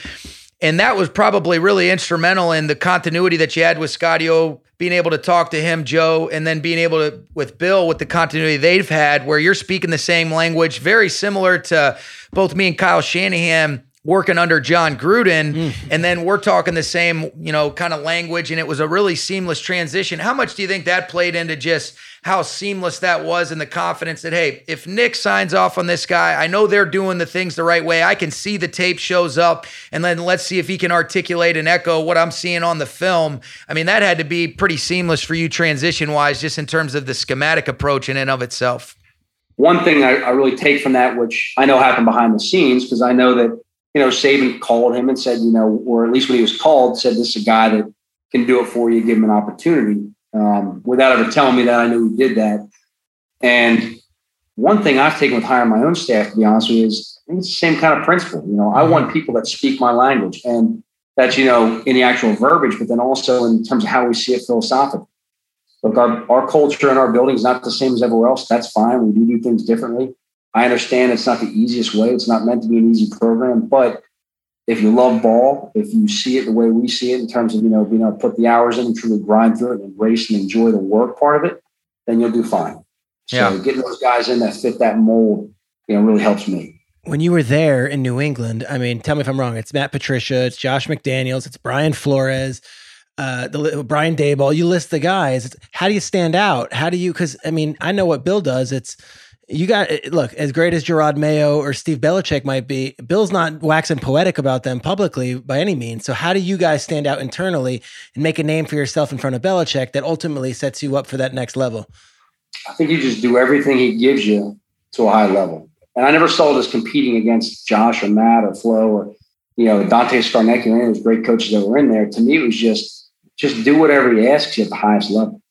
And that was probably really instrumental in the continuity that you had with Scotty O, being able to talk to him, Joe, and then being able to with Bill with the continuity they've had, where you're speaking the same language, very similar to both me and Kyle Shanahan working under Jon Gruden, mm. and then we're talking the same, you know, kind of language, and it was a really seamless transition. How much do you think that played into just how seamless that was and the confidence that, hey, if Nick signs off on this guy, I know they're doing the things the right way. I can see the tape shows up, and then let's see if he can articulate and echo what I'm seeing on the film. I mean, that had to be pretty seamless for you transition wise, just in terms of the schematic approach in and of itself. One thing I, I really take from that, which I know happened behind the scenes, because I know that, you know, Saban called him and said, you know, or at least when he was called, said, this is a guy that can do it for you, give him an opportunity um, without ever telling me that I knew he did that. And one thing I've taken with hiring my own staff, to be honest with you, is it's the same kind of principle. You know, I want people that speak my language, and that's you know in the actual verbiage, but then also in terms of how we see it philosophically. Look, our, our culture and our building is not the same as everywhere else. That's fine. We do do things differently. I understand it's not the easiest way. It's not meant to be an easy program, but if you love ball, if you see it the way we see it in terms of, you know, being able to put the hours in and truly grind through it and embrace and enjoy the work part of it, then you'll do fine. So yeah. getting those guys in that fit that mold, you know, really helps me. When you were there in New England, I mean, tell me if I'm wrong. It's Matt Patricia, it's Josh McDaniels, it's Brian Flores, uh, the Brian Daboll. You list the guys. It's, how do you stand out? How do you? Because I mean, I know what Bill does. It's you got eh, look as great as Jerod Mayo or Steve Belichick might be. Bill's not waxing poetic about them publicly by any means. So how do you guys stand out internally and make a name for yourself in front of Belichick that ultimately sets you up for that next level? I think you just do everything he gives you to a high level. And I never saw it as competing against Josh or Matt or Flo or you know Dante Scarnecchia or any of those great coaches that were in there. To me, it was just just do whatever he asks you at the highest level.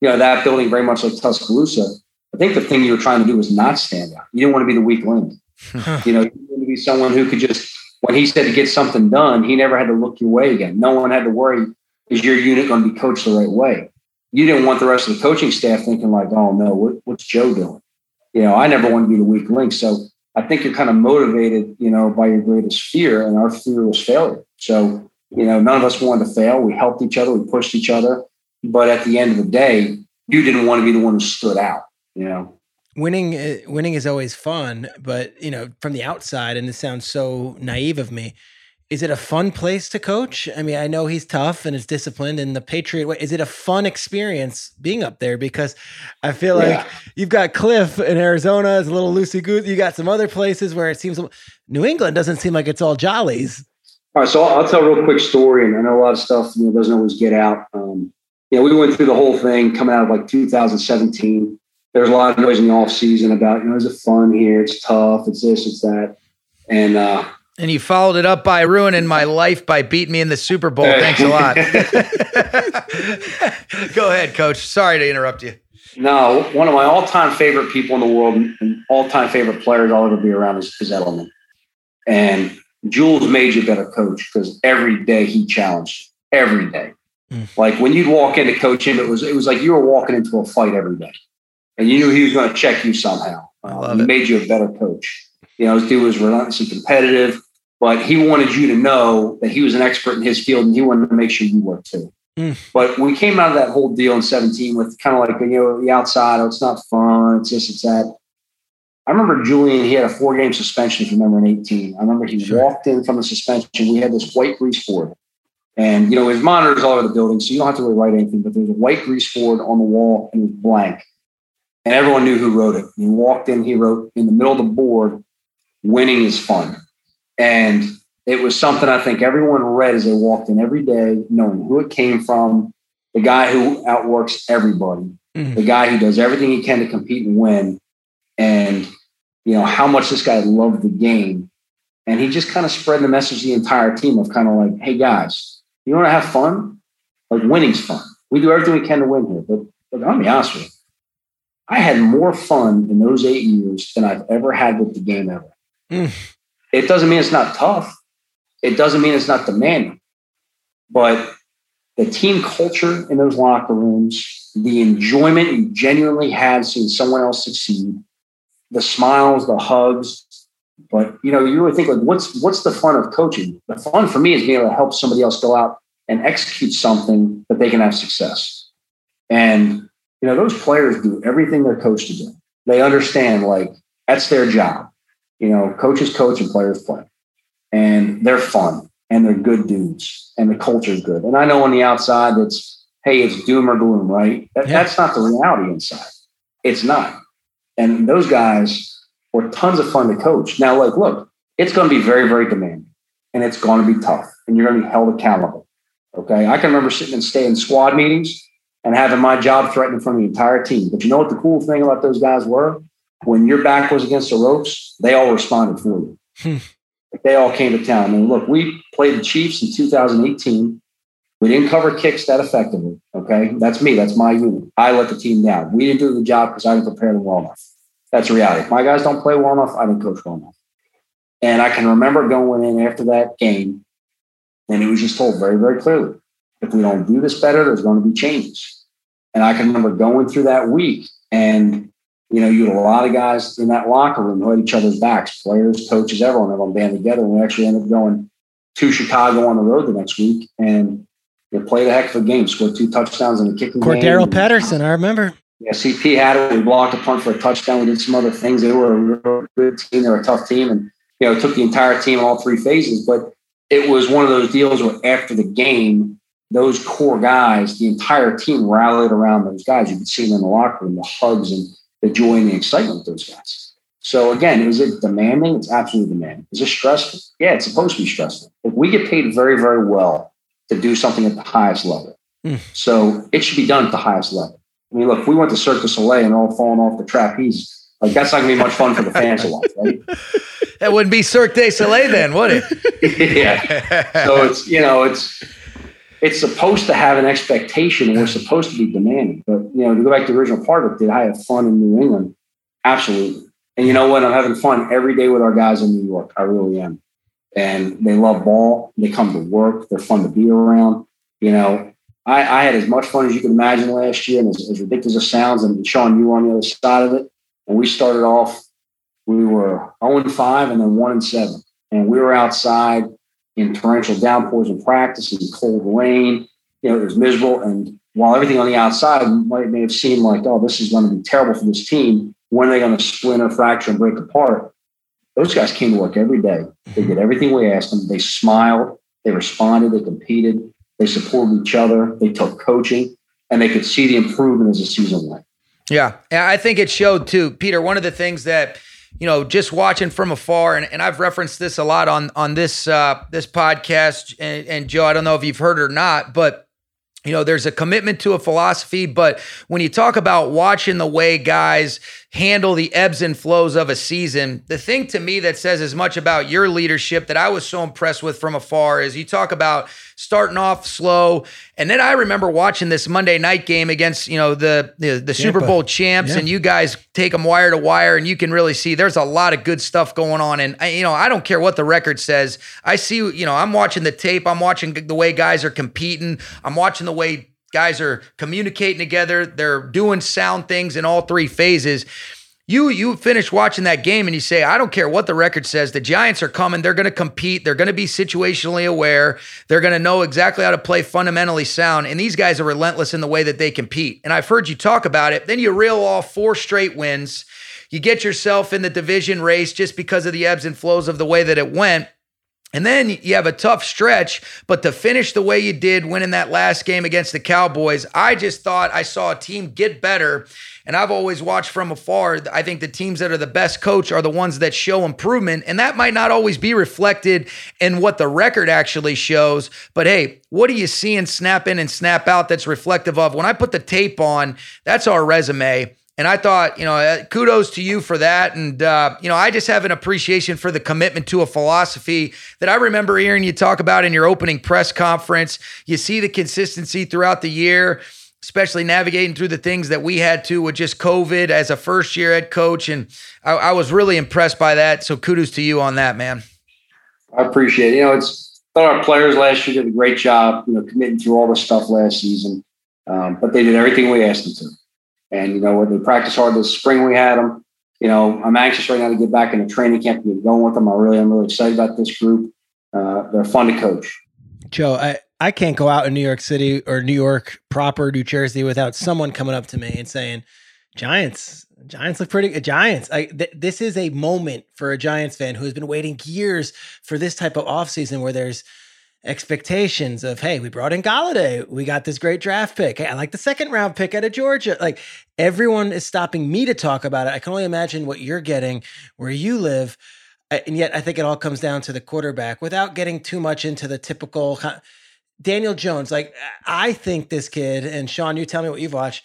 You know that building very much like Tuscaloosa I think the thing you were trying to do was not stand out. You didn't want to be the weak link. you know, you wanted to be someone who could just, when he said to get something done, he never had to look your way again. No one had to worry, is your unit going to be coached the right way? You didn't want the rest of the coaching staff thinking like, oh no, what, what's Joe doing? You know, I never want to be the weak link. So I think you're kind of motivated, you know, by your greatest fear, and our fear was failure. So, you know, none of us wanted to fail. We helped each other, we pushed each other. But at the end of the day, you didn't want to be the one who stood out you know winning uh, winning is always fun but you know from the outside and it sounds so naive of me is it a fun place to coach? I mean i know he's tough and it's disciplined and the patriot way. Is it a fun experience being up there? Because i feel like yeah. you've got Kliff in arizona is a little loosey goosey you got some other places where it seems new england doesn't seem like it's all jollies. All right so i'll, I'll tell a real quick story and i know a lot of stuff you know doesn't always get out. Um, you know we went through the whole thing coming out of like 2017 there's a lot of noise in the off season about, you know, is it fun here? It's tough. It's this, it's that. And, uh, and you followed it up by ruining my life by beating me in the Super Bowl. Thanks a lot. Go ahead, coach. Sorry to interrupt you. No, one of my all-time favorite people in the world and all-time favorite players I'll ever be around is, is Edelman. And Jules made you a better coach because every day he challenged every day. Mm. Like when you'd walk in to coach him, it was it was like you were walking into a fight every day and you knew he was going to check you somehow. Um, he made you a better coach. You know, his dude was relentlessly competitive, but he wanted you to know that he was an expert in his field, and he wanted to make sure you were too. Mm. But we came out of that whole deal in 17 with kind of like, you know, the outside, oh, it's not fun, it's this, it's that. I remember Julian, he had a four game suspension, if you remember, in 18. I remember he sure. walked in from the suspension. We had this white grease board. And, you know, his monitors all over the building, so you don't have to really write anything, but there was a white grease board on the wall and it was blank and everyone knew who wrote it. He walked in, he wrote in the middle of the board, winning is fun. And it was something I think everyone read as they walked in every day, knowing who it came from, the guy who outworks everybody, mm-hmm. the guy who does everything he can to compete and win, and you know how much this guy loved the game. And he just kind of spread the message to the entire team of kind of like, hey guys, you want to have fun? Like winning's fun. We do everything we can to win here. But, but I'll be honest with you. I had more fun in those eight years than I've ever had with the game ever. Mm. It doesn't mean it's not tough. It doesn't mean it's not demanding. But the team culture in those locker rooms, the enjoyment you genuinely had seeing someone else succeed, the smiles, the hugs. But you know, you really think like, what's what's the fun of coaching? The fun for me is being able to help somebody else go out and execute something that they can have success. And you know, those players do everything they're coached to do. They understand like that's their job. You know, coaches coach and players play, and they're fun and they're good dudes and the culture's good. And I know on the outside it's hey, it's doom or gloom, right? That, yeah. That's not the reality inside. It's not. And those guys were tons of fun to coach. Now, like, look, it's going to be very, very demanding and it's going to be tough and you're going to be held accountable. Okay. I can remember sitting and staying in squad meetings and having my job threatened in front of the entire team. But you know what the cool thing about those guys were? When your back was against the ropes, they all responded for you. Hmm. They all came to town. I mean, look, we played the Chiefs in 2018. We didn't cover kicks that effectively. Okay. That's me. That's my unit. I let the team down. We didn't do the job because I didn't prepare them well enough. That's reality. If my guys don't play well enough, I didn't coach well enough. And I can remember going in after that game, and it was just told very, very clearly if we don't do this better, there's going to be changes. And I can remember going through that week, and you know, you had a lot of guys in that locker room who had each other's backs, players, coaches, everyone, everyone band together. And we actually ended up going to Chicago on the road the next week, and they played a heck of a game, scored two touchdowns in the kicking Cordarrelle game. Patterson, I remember. Yeah, CP had it. We blocked a punt for a touchdown. We did some other things. They were a real good team. They were a tough team, and you know, it took the entire team all three phases. But it was one of those deals where after the game, those core guys, the entire team rallied around those guys. You could see them in the locker room, the hugs and the joy and the excitement with those guys. So again, is it demanding? It's absolutely demanding. Is it stressful? Yeah, it's supposed to be stressful. But we get paid very, very well to do something at the highest level. Mm. So it should be done at the highest level. I mean, look, we went to Cirque du Soleil and all falling off the trapeze. Like that's not gonna be much fun for the fans to watch, right? that wouldn't be Cirque du Soleil then, would it? yeah. So it's you know it's it's supposed to have an expectation and we're supposed to be demanding. But you know, to go back to the original part of it, did I have fun in New England? Absolutely. And you know what? I'm having fun every day with our guys in New York. I really am. And they love ball. They come to work. They're fun to be around. You know, I, I had as much fun as you can imagine last year, and as, as ridiculous as it sounds. And Sean, you were on the other side of it. And we started off, we were 0 and 5 and then 1 and 7. And we were outside in torrential downpours in practice and cold rain. You know, it was miserable. And while everything on the outside might may have seemed like, oh, this is going to be terrible for this team, when are they going to splinter, fracture, and break apart? Those guys came to work every day. They did everything we asked them. They smiled. They responded. They competed. They supported each other. They took coaching, and they could see the improvement as the season went. Yeah, I think it showed too, Peter. One of the things that you know, just watching from afar, and, and I've referenced this a lot on on this uh, this podcast. And, and Joe, I don't know if you've heard or not, but you know, there's a commitment to a philosophy, but when you talk about watching the way guys handle the ebbs and flows of a season, the thing to me that says as much about your leadership that I was so impressed with from afar is you talk about starting off slow. And then I remember watching this Monday night game against, you know, the the, the Super Bowl champs, yeah. and you guys take them wire to wire, and you can really see there's a lot of good stuff going on. And you know, I don't care what the record says. I see, you know, I'm watching the tape, I'm watching the way guys are competing, I'm watching the way guys are communicating together, they're doing sound things in all three phases. You you finish watching that game and you say, I don't care what the record says. The Giants are coming. They're going to compete. They're going to be situationally aware. They're going to know exactly how to play fundamentally sound. And these guys are relentless in the way that they compete. And I've heard you talk about it. Then you reel off four straight wins. You get yourself in the division race just because of the ebbs and flows of the way that it went. And then you have a tough stretch, but to finish the way you did, winning that last game against the Cowboys, I just thought I saw a team get better. And I've always watched from afar. I think the teams that are the best coach are the ones that show improvement. And that might not always be reflected in what the record actually shows. But hey, what are you seeing snap in and snap out that's reflective of when I put the tape on? That's our resume. And I thought, you know, uh, kudos to you for that. And, uh, you know, I just have an appreciation for the commitment to a philosophy that I remember hearing you talk about in your opening press conference. You see the consistency throughout the year, especially navigating through the things that we had to with just COVID as a first year head coach. And I, I was really impressed by that. So kudos to you on that, man. I appreciate it. You know, it's, I thought our players last year did a great job, you know, committing through all the stuff last season. Um, but they did everything we asked them to. And, you know, they practice hard this spring we had them. You know, I'm anxious right now to get back into training camp and get going with them. I really I'm really excited about this group. Uh, they're fun to coach. Joe, I, I can't go out in New York City or New York proper, New Jersey without someone coming up to me and saying, Giants, Giants look pretty. Giants. I, th- this is a moment for a Giants fan who has been waiting years for this type of offseason where there's – expectations of hey we brought in Golladay we got this great draft pick. Hey I like the second round pick out of Georgia. Like everyone is stopping me to talk about it. I can only imagine what you're getting where you live. And yet I think it all comes down to the quarterback without getting too much into the typical Daniel Jones. Like I think this kid and Sean you tell me what you've watched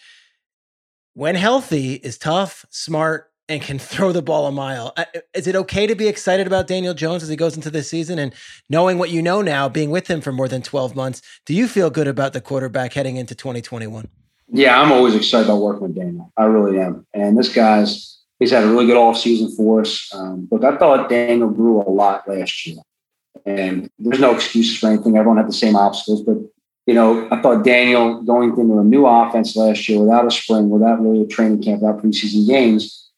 when healthy is tough smart and can throw the ball a mile. Uh, is it okay to be excited about Daniel Jones as he goes into this season and knowing what you know now, being with him for more than 12 months? Do you feel good about the quarterback heading into 2021? Yeah, I'm always excited about working with Daniel. I really am. And this guy's, he's had a really good offseason for us. Um, look, I thought Daniel grew a lot last year. And there's no excuses for anything. Everyone had the same obstacles. But, you know, I thought Daniel going into a new offense last year without a spring, without really a training camp, without preseason games,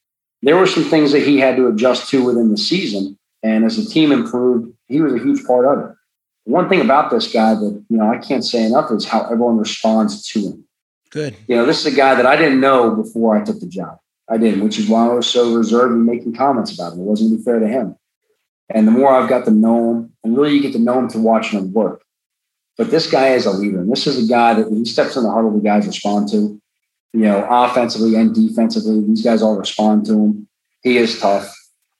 there were some things that he had to adjust to within the season. And as the team improved, he was a huge part of it. One thing about this guy that, you know, I can't say enough is how everyone responds to him. Good. You know, this is a guy that I didn't know before I took the job. I didn't, which is why I was so reserved in making comments about him. It wasn't fair to him. And the more I've got to know him, and really you get to know him through watching him work. But this guy is a leader. And this is a guy that when he steps in the huddle, the guys respond to you know, offensively and defensively. These guys all respond to him. He is tough.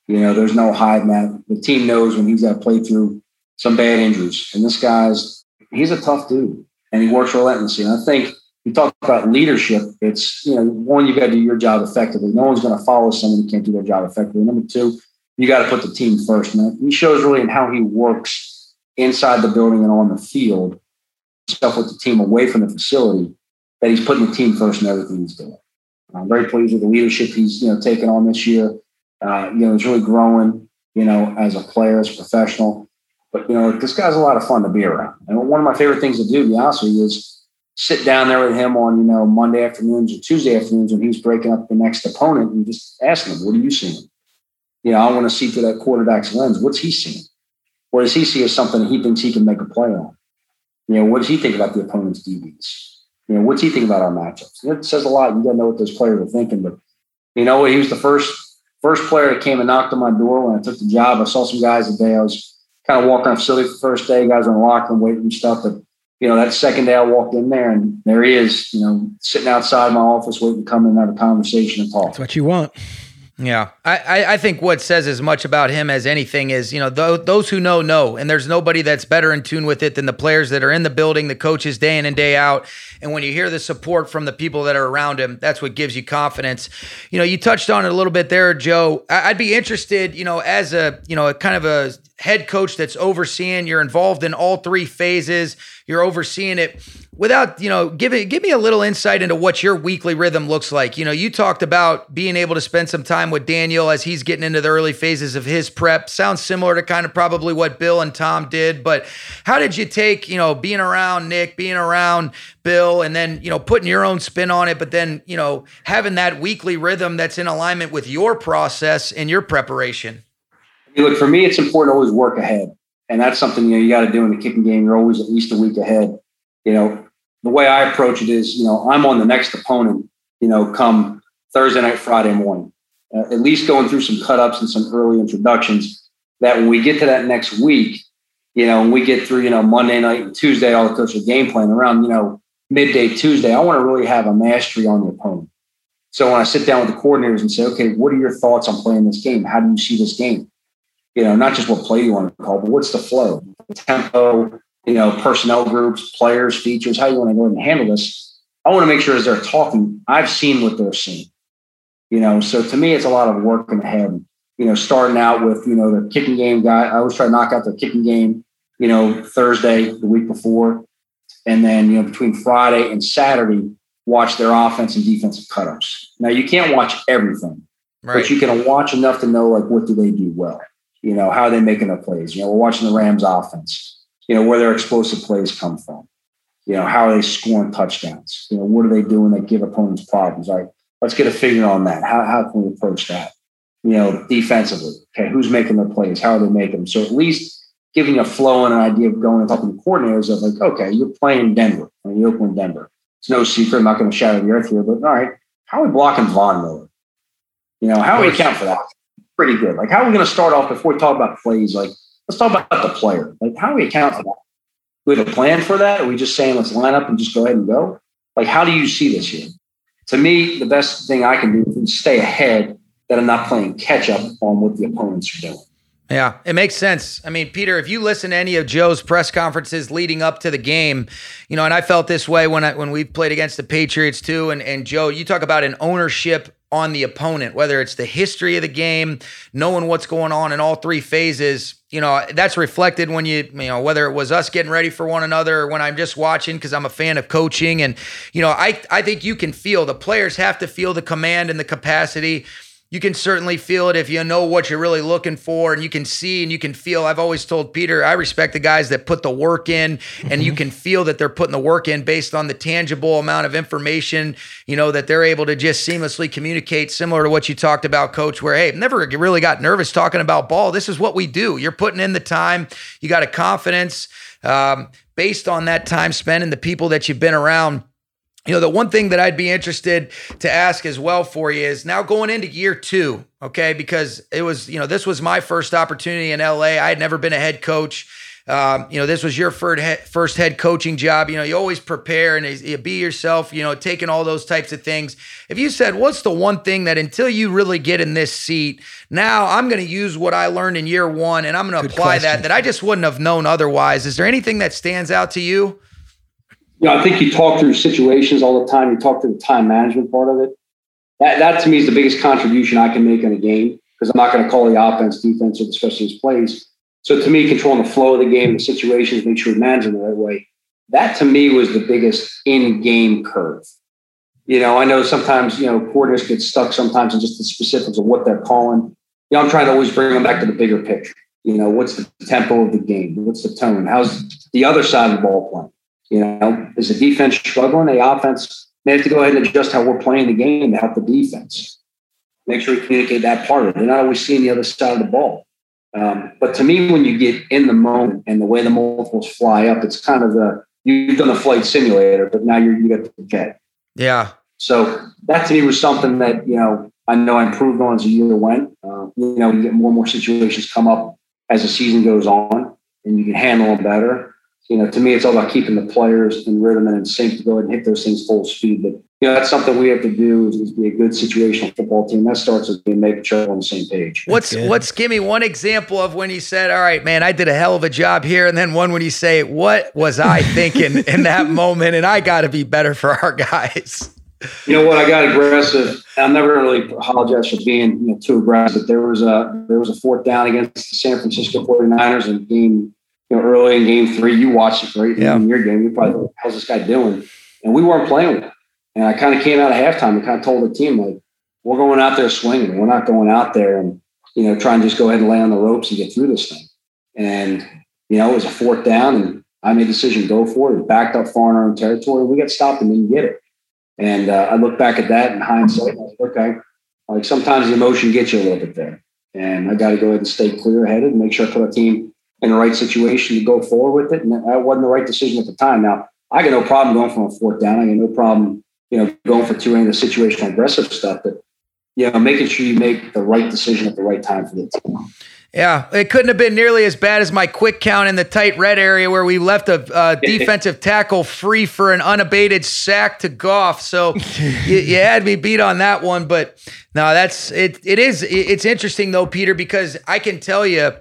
You know, there's no hiding that. The team knows when he's got to play through some bad injuries. And this guy's, he's a tough dude and he works relentlessly. And I think you talk about leadership. It's, you know, one, you got to do your job effectively. No one's going to follow someone who can't do their job effectively. Number two, you got to put the team first. And he shows really in how he works inside the building and on the field, stuff with the team away from the facility that he's putting the team first in everything he's doing. I'm very pleased with the leadership he's you know taken on this year. Uh, you know, he's really growing. You know, as a player, as a professional. But you know, this guy's a lot of fun to be around. And one of my favorite things to do, to be honest with you, is sit down there with him on you know Monday afternoons or Tuesday afternoons when he's breaking up the next opponent and just ask him, "What are you seeing?" You know, I want to see through that quarterback's lens. What's he seeing? What does he see as something he thinks he can make a play on? You know, what does he think about the opponent's DBs? You know, what's he think about our matchups? It says a lot. You got to know what those players are thinking. But you know? He was the first first player that came and knocked on my door when I took the job. I saw some guys the day I was kind of walking around facility for the first day. Guys were in locker room waiting and stuff. But you know, that second day I walked in there and there he is, you know, sitting outside my office waiting to come in and have a conversation and talk. That's what you want. Yeah, I, I think what says as much about him as anything is, you know, th- those who know, know. And there's nobody that's better in tune with it than the players that are in the building, the coaches day in and day out. And when you hear the support from the people that are around him, that's what gives you confidence. You know, you touched on it a little bit there, Joe. I- I'd be interested, you know, as a, you know, a kind of a head coach that's overseeing, you're involved in all three phases, you're overseeing it without, you know, give it, give me a little insight into what your weekly rhythm looks like. You know, you talked about being able to spend some time with Daniel as he's getting into the early phases of his prep. Sounds similar to kind of probably what Bill and Tom did, but how did you take, you know, being around Nick, being around Bill, and then, you know, putting your own spin on it, but then, you know, having that weekly rhythm that's in alignment with your process and your preparation? Look, for me, it's important to always work ahead. And that's something you know you got to do in the kicking game. You're always at least a week ahead. You know, the way I approach it is, you know, I'm on the next opponent. You know, come Thursday night, Friday morning. Uh, at least going through some cut ups and some early introductions. That when we get to that next week, You know, when we get through, you know, Monday night and Tuesday, all the coaches game plan around, you know, midday Tuesday, I want to really have a mastery on the opponent. So when I sit down with the coordinators and say, okay, what are your thoughts on playing this game? How do you see this game? You know, not just what play you want to call, but what's the flow, the tempo, you know, personnel groups, players, features, how you want to go ahead and handle this. I want to make sure as they're talking, I've seen what they're seeing. You know, so to me, it's a lot of work in the head. You know, starting out with, you know, the kicking game guy. I always try to knock out the kicking game, you know, Thursday, the week before. And then, you know, between Friday and Saturday, watch their offense and defensive cutups. Now you can't watch everything, right. but you can watch enough to know like what do they do well. You know, how are they making their plays? You know, we're watching the Rams offense, you know, where their explosive plays come from. You know, how are they scoring touchdowns? You know, what are they doing that give opponents problems? Right. Let's get a figure on that. How, how can we approach that? You know, defensively. Okay, who's making the plays? How are they making them? So at least giving a flow and an idea of going and talking to coordinators of like, okay, you're playing Denver, and you're open Denver it's no secret. I'm not going to shatter the earth here, but all right, how are we blocking Von Miller? You know, how do we account for that? Pretty good. Like, how are we going to start off before we talk about plays? Like, let's talk about the player. Like, how do we account for that? Do we have a plan for that? Are we just saying let's line up and just go ahead and go? Like, how do you see this year? To me, the best thing I can do is stay ahead that I'm not playing catch up on what the opponents are doing. Yeah, it makes sense. I mean, Peter, if you listen to any of Joe's press conferences leading up to the game, you know, and I felt this way when I when we played against the Patriots too. And and Joe, you talk about an ownership on the opponent, whether it's the history of the game, knowing what's going on in all three phases. You know, that's reflected when you, you know, whether it was us getting ready for one another or when I'm just watching because I'm a fan of coaching. And, you know, I, I think you can feel the players have to feel the command and the capacity you can certainly feel it if you know what you're really looking for and you can see and you can feel. I've always told Peter, I respect the guys that put the work in and mm-hmm. you can feel that they're putting the work in based on the tangible amount of information, you know, that they're able to just seamlessly communicate, similar to what you talked about, coach, where, hey, never really got nervous talking about ball. This is what we do. You're putting in the time, you got a confidence um, based on that time spent and the people that you've been around you know, the one thing that I'd be interested to ask as well for you is now going into year two, okay? Because it was, you know, this was my first opportunity in LA. I had never been a head coach. Um, you know, this was your first head coaching job. You know, you always prepare and you be yourself, you know, taking all those types of things. If you said, what's the one thing that until you really get in this seat, now I'm going to use what I learned in year one and I'm going to apply question. that, that I just wouldn't have known otherwise. Is there anything that stands out to you? You know, I think you talk through situations all the time. You talk through the time management part of it. That, that to me is the biggest contribution I can make in a game because I'm not going to call the offense, defense, or the specialist plays. So to me, controlling the flow of the game, the situations, make sure we manage them the right way. That to me was the biggest in-game curve. You know, I know sometimes, you know, coordinators get stuck sometimes in just the specifics of what they're calling. You know, I'm trying to always bring them back to the bigger picture. You know, what's the tempo of the game? What's the tone? How's the other side of the ball playing? You know, is the defense struggling? The offense may have to go ahead and adjust how we're playing the game to help the defense. Make sure we communicate that part of it. They're not always seeing the other side of the ball. Um, but to me, when you get in the moment and the way the multiples fly up, it's kind of the you've done a flight simulator, but now you're you got the jet. Yeah. So that to me was something that you know I know I improved on as the year went. Uh, you know, you get more and more situations come up as the season goes on, and you can handle them better you know, to me, it's all about keeping the players in rhythm and in sync to go ahead and hit those things full speed. But you know, that's something we have to do is, is be a good situational football team. That starts with being making sure we're on the same page. What's what's give me one example of when you said, "All right, man, I did a hell of a job here," and then one when you say, "What was I thinking in that moment?" And I got to be better for our guys. You know what? I got aggressive. I'll never really apologize for being you know, too aggressive. But there was a there was a fourth down against the San Francisco 49ers in game you know, early in game three, you watched it right yeah. in your game. You probably thought, how's this guy doing? And we weren't playing with it. And I kind of came out of halftime and kind of told the team, like, we're going out there swinging. We're not going out there and, you know, trying to just go ahead and lay on the ropes and get through this thing. And, you know, it was a fourth down and I made a decision, go for it. We backed up far in our own territory. We got stopped and didn't get it. And uh, I look back at that in hindsight. Like, okay, like sometimes the emotion gets you a little bit there. And I got to go ahead and stay clear headed and make sure I put our team in the right situation to go forward with it. And that wasn't the right decision at the time. Now, I got no problem going from a fourth down. I got no problem, you know, going for two in the situational aggressive stuff, but you know, making sure you make the right decision at the right time for the team. Yeah, it couldn't have been nearly as bad as my quick count in the tight red area where we left a uh, defensive tackle free for an unabated sack to Goff. So you, you, had me beat on that one, but no, that's it. It is. It's interesting though, Peter, because I can tell you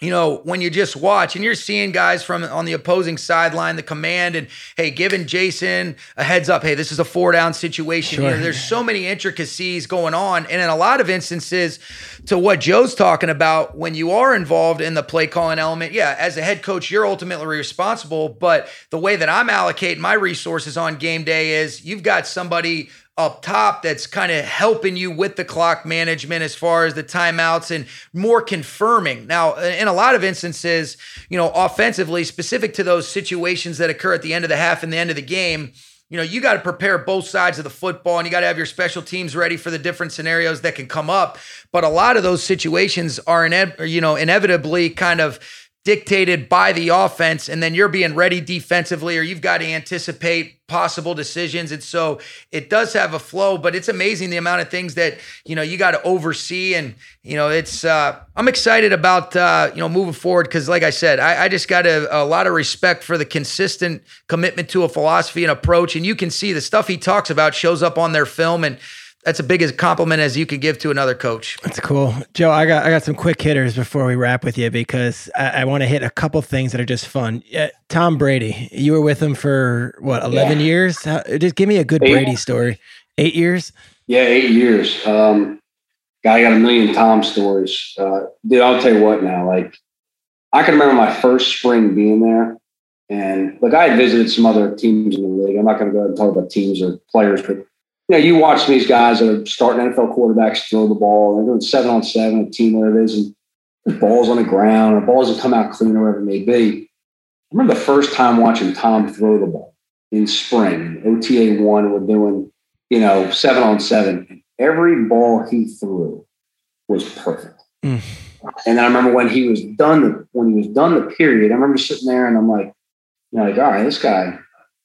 you know, when you just watch and you're seeing guys from on the opposing sideline, the command, and hey, giving Jason a heads up, hey, this is a four down situation. Sure. Know, there's so many intricacies going on. And in a lot of instances, to what Joe's talking about, when you are involved in the play calling element, yeah, as a head coach, you're ultimately responsible. But the way that I'm allocating my resources on game day is you've got somebody up top that's kind of helping you with the clock management as far as the timeouts and more confirming. Now, in a lot of instances, you know, offensively, specific to those situations that occur at the end of the half and the end of the game, you know, you got to prepare both sides of the football and you got to have your special teams ready for the different scenarios that can come up. But a lot of those situations are, ine- you know, inevitably kind of dictated by the offense and then you're being ready defensively or you've got to anticipate possible decisions. And so it does have a flow but it's amazing the amount of things that you know you got to oversee. And you know it's uh i'm excited about uh you know moving forward because like i said I, I just got a, a lot of respect for the consistent commitment to a philosophy and approach. And you can see the stuff he talks about shows up on their film and that's a big as compliment as you could give to another coach. That's cool, Joe. I got I got some quick hitters before we wrap with you because I, I want to hit a couple things that are just fun. Uh, Tom Brady, you were with him for what eleven yeah. years? How, just give me a good eight. Brady story. Eight years. Yeah, eight years. Um, guy got a million Tom stories. Uh, dude, I'll tell you what now. Like, I can remember my first spring being there, and like I had visited some other teams in the league. I'm not going to go and talk about teams or players, but you know, you watch these guys that are starting NFL quarterbacks throw the ball. They're doing seven on seven, a team where it is, and the balls on the ground, or balls that come out clean, or whatever it may be. I remember the first time watching Tom throw the ball in spring, OTA one, we're doing, you know, seven on seven. and Every ball he threw was perfect. Mm. And I remember when he was done, when he was done the period, I remember sitting there and I'm like, you know, like, all right, this guy,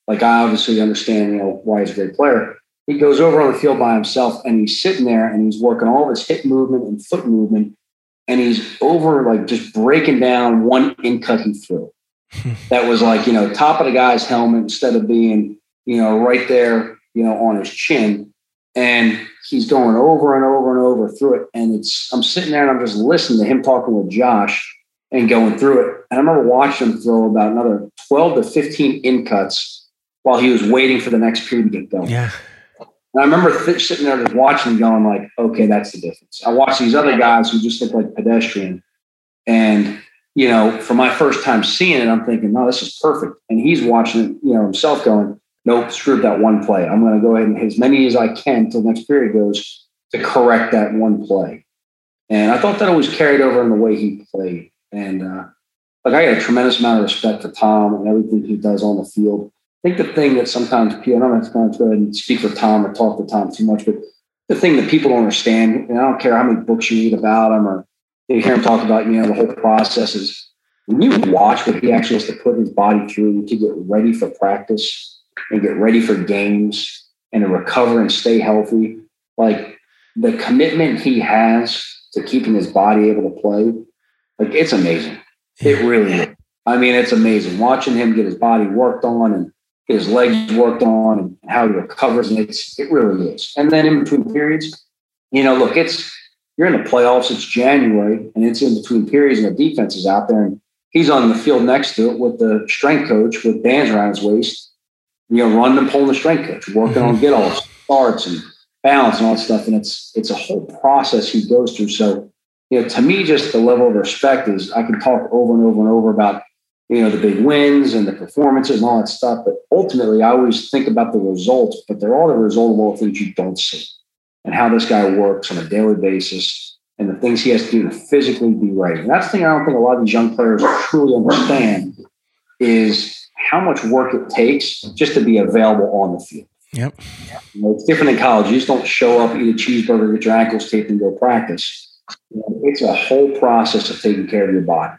like I obviously understand, you know, why he's a great player he goes over on the field by himself and he's sitting there and he's working all his hip movement and foot movement and he's over like just breaking down one in cut he threw. That was like you know top of the guy's helmet instead of being you know right there you know on his chin. And he's going over and over and over through it and it's i'm sitting there and i'm just listening to him talking with josh and going through it. And i remember watching him throw about another 12 to 15 in cuts while he was waiting for the next period to get going. Yeah and I remember th- sitting there just watching going like, okay, that's the difference. I watch these other guys who just look like pedestrian. And, you know, for my first time seeing it, I'm thinking, no, this is perfect. And he's watching it, you know, himself going, nope, screw that one play. I'm going to go ahead and hit as many as I can till next period goes to correct that one play. And I thought that always carried over in the way he played. And, uh, like I got a tremendous amount of respect for Tom and everything he does on the field. I think the thing that sometimes people, I'm not going to go ahead and speak for Tom or talk to Tom too much, but the thing that people don't understand, and I don't care how many books you read about him or you hear him talk about, you know, the whole process is when you watch what he actually has to put his body through to get ready for practice and get ready for games and to recover and stay healthy, like the commitment he has to keeping his body able to play, like it's amazing. It really is. I mean, it's amazing watching him get his body worked on and his legs worked on and how he recovers. And it's, it really is. And then in between periods, you know, look, it's, you're in the playoffs, it's January, and it's in between periods, and the defense is out there, and he's on the field next to it with the strength coach with bands around his waist, you know, running and pulling the strength coach, working on mm-hmm. get offs, starts, and balance and all that stuff. And it's it's a whole process he goes through. So, you know, to me, just the level of respect is I can talk over and over and over about you know, the big wins and the performances and all that stuff. But ultimately, I always think about the results, but they're all the result of all the things you don't see and how this guy works on a daily basis and the things he has to do to physically be right. And that's the thing I don't think a lot of these young players truly understand is how much work it takes just to be available on the field. Yep. You know, it's different in college. You just don't show up, eat a cheeseburger, get your ankles taped, and go practice. You know, it's a whole process of taking care of your body.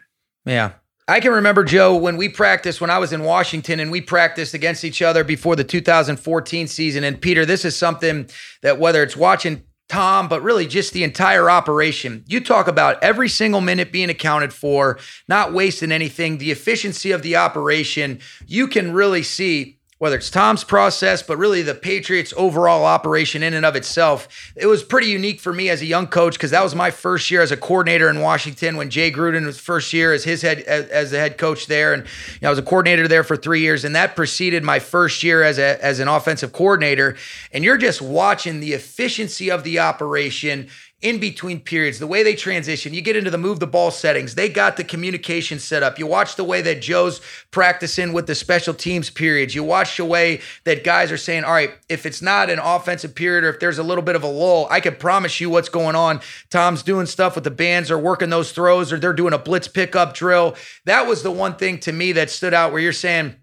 Yeah. I can remember Joe when we practiced when I was in Washington and we practiced against each other before the 2014 season. And Peter, this is something that whether it's watching Tom, but really just the entire operation. You talk about every single minute being accounted for, not wasting anything, the efficiency of the operation. You can really see whether it's Tom's process, but really the Patriots' overall operation in and of itself. It was pretty unique for me as a young coach because that was my first year as a coordinator in Washington when Jay Gruden was first year as his head as, as the head coach there, and you know, I was a coordinator there for three years, and that preceded my first year as a as an offensive coordinator. And you're just watching the efficiency of the operation in between periods, the way they transition, you get into the move the ball settings. They got the communication set up. You watch the way that Joe's practicing with the special teams periods. You watch the way that guys are saying, all right, if it's not an offensive period or if there's a little bit of a lull, I can promise you what's going on. Tom's doing stuff with the bands or working those throws or they're doing a blitz pickup drill. That was the one thing to me that stood out where you're saying,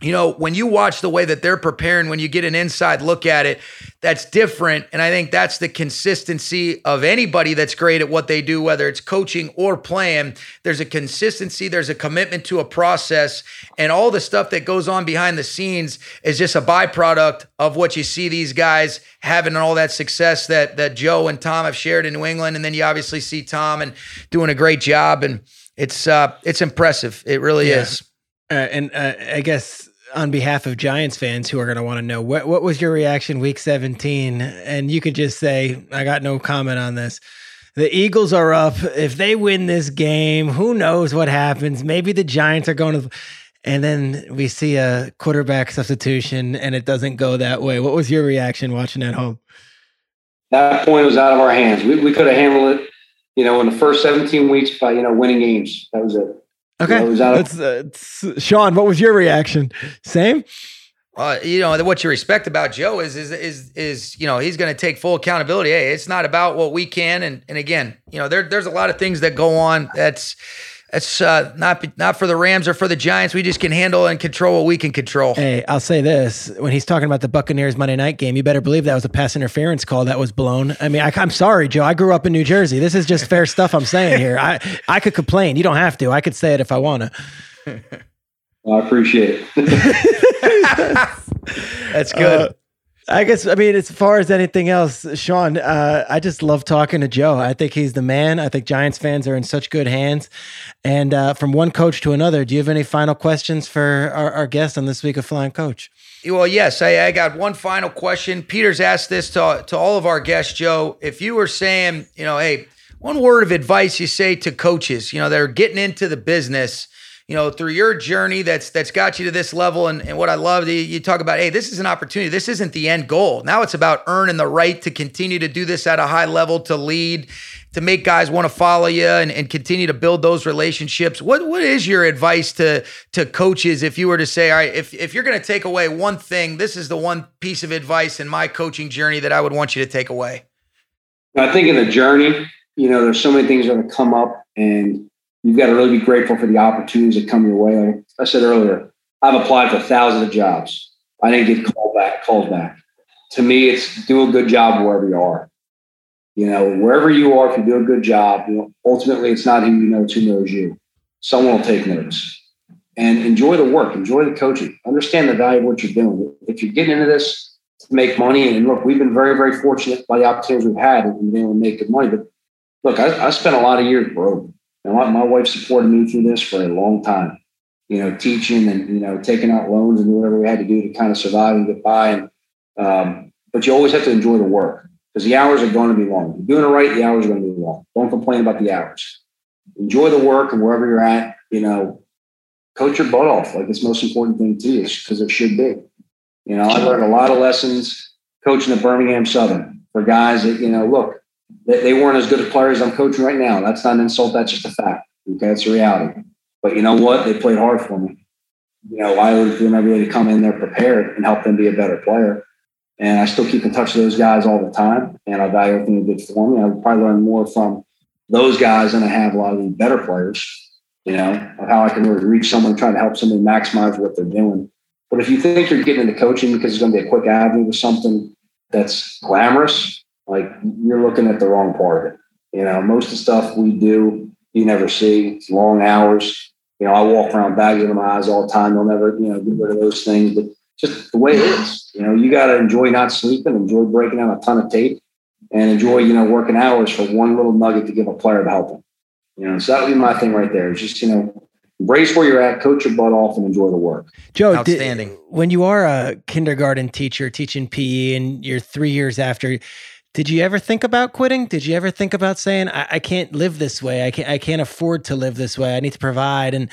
you know, when you watch the way that they're preparing, when you get an inside look at it, that's different. And I think that's the consistency of anybody that's great at what they do, whether it's coaching or playing. There's a consistency, there's a commitment to a process, and all the stuff that goes on behind the scenes is just a byproduct of what you see these guys having and all that success that that Joe and Tom have shared in New England. And then you obviously see Tom and doing a great job. And it's uh it's impressive. It really yeah. is. Uh, and uh, I guess on behalf of Giants fans who are going to want to know what what was your reaction week 17 and you could just say I got no comment on this. The Eagles are up. If they win this game, who knows what happens? Maybe the Giants are going to and then we see a quarterback substitution and it doesn't go that way. What was your reaction watching at home? That point was out of our hands. We, we could have handled it, you know, in the first 17 weeks by, you know, winning games. That was it. Okay. You know, That's, uh, Sean, what was your reaction? Same? Uh, you know what you respect about Joe is is is is you know he's going to take full accountability. Hey, it's not about what we can, and and again, you know there there's a lot of things that go on. That's it's uh, not not for the Rams or for the Giants. We just can handle and control what we can control. Hey, I'll say this: when he's talking about the Buccaneers Monday night game, you better believe that was a pass interference call that was blown. I mean, I, am sorry, Joe. I grew up in New Jersey. This is just fair stuff I'm saying here. I I could complain. You don't have to. I could say it if I want to. I appreciate it. That's good. Uh, I guess I mean as far as anything else, Sean, uh, I just love talking to Joe. I think he's the man. I think Giants fans are in such good hands. And uh, from one coach to another, do you have any final questions for our, our guest on this week of Flying Coach? Well, yes, I, I, got one final question. Peter's asked this to to all of our guests, Joe. If you were saying, you know, hey, one word of advice you say to coaches, you know, that are getting into the business you know, through your journey that's that's got you to this level. And, and what I love, you, you talk about, hey, this is an opportunity. This isn't the end goal. Now it's about earning the right to continue to do this at a high level, to lead, to make guys want to follow you and, and continue to build those relationships. What what is your advice to to coaches if you were to say, all right, if if you're to take away one thing, this is the one piece of advice in my coaching journey that I would want you to take away? I think in the journey, you know, there's so many things that come up and you've got to really be grateful for the opportunities that come your way. Like I said earlier, I've applied for thousands of jobs. I didn't get called back, calls back. To me, it's do a good job wherever you are. You know, wherever you are, if you do a good job, you know, ultimately it's not who you know, it's who knows you. Someone will take notice. And enjoy the work, enjoy the coaching, understand the value of what you're doing. If you're getting into this to make money, and look, we've been very, very fortunate by the opportunities we've had and being able to make good money. But look, I, I spent a lot of years broke. And my, my wife supported me through this for a long time, you know, teaching and, you know, taking out loans and whatever we had to do to kind of survive and get by. And, um, but you always have to enjoy the work because the hours are going to be long. You're doing it right, the hours are going to be long. Don't complain about the hours. Enjoy the work and wherever you're at, you know, coach your butt off. Like it's the most important thing to you because it should be. You know, I learned a lot of lessons coaching at Birmingham Southern for guys that, you know, look, they, they weren't as good a players I'm coaching right now. That's not an insult. That's just a fact. Okay, it's a reality. But you know what? They played hard for me. You know, I would do my way to come in there prepared and help them be a better player. And I still keep in touch with those guys all the time. And I value everything they did for me. I would probably learn more from those guys than I have a lot of the better players, you know, of how I can really reach someone, trying to help somebody maximize what they're doing. But if you think you're getting into coaching because it's going to be a quick avenue to something that's glamorous, like you're looking at the wrong part of it. You know, most of the stuff we do, you never see. It's long hours. You know, I walk around bags under my eyes all the time. They'll never, you know, get rid of those things. But just the way it is. You know, you got to enjoy not sleeping, enjoy breaking down a ton of tape, and enjoy, you know, working hours for one little nugget to give a player to help them. You know, so that would be my thing right there. Just, you know, embrace where you're at, coach your butt off, and enjoy the work. Joe, outstanding. Did, when you are a kindergarten teacher teaching PE and you're three years after, did you ever think about quitting? Did you ever think about saying, I, I can't live this way. I can't, I can't afford to live this way. I need to provide. And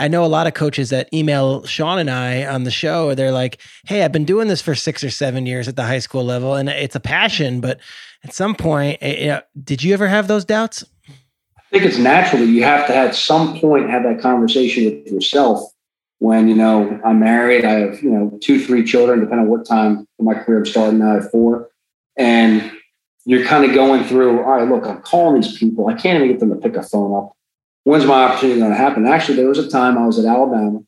I know a lot of coaches that email Sean and I on the show. They're like, "Hey, I've been doing this for six or seven years at the high school level, and it's a passion. But at some point, eh, you know, did you ever have those doubts?" I think it's natural that you have to at some point have that conversation with yourself. When you know I'm married, I have you know two, three children, depending on what time my career I'm starting. I have four, and you're kind of going through. All right, look, I'm calling these people. I can't even get them to pick a phone up when's my opportunity going to happen? Actually, there was a time I was at Alabama.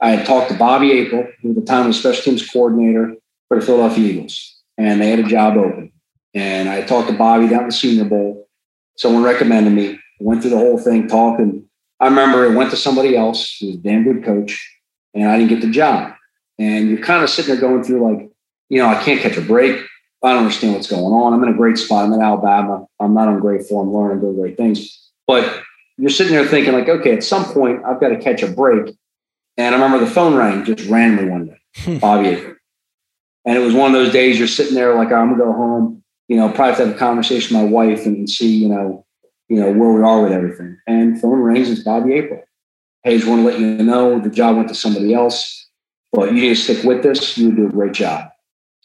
I had talked to Bobby April, who at the time was special teams coordinator for the Philadelphia Eagles, and they had a job open. And I talked to Bobby down at the Senior Bowl. Someone recommended me. Went through the whole thing, talking. I remember it went to somebody else who was a damn good coach, and I didn't get the job. And you're kind of sitting there going through like, you know, I can't catch a break. I don't understand what's going on. I'm in a great spot. I'm in Alabama. I'm not on great form, learning, doing great things. But you're sitting there thinking like, okay, at some point I've got to catch a break. And I remember the phone rang just randomly one day, hmm. Bobby April. And it was one of those days you're sitting there like, I'm gonna go home, you know, probably have to have a conversation with my wife and see, you know, you know, where we are with everything. And phone rings, it's Bobby April. Hey, just want to let you know the job went to somebody else, but you need to stick with this. You do a great job.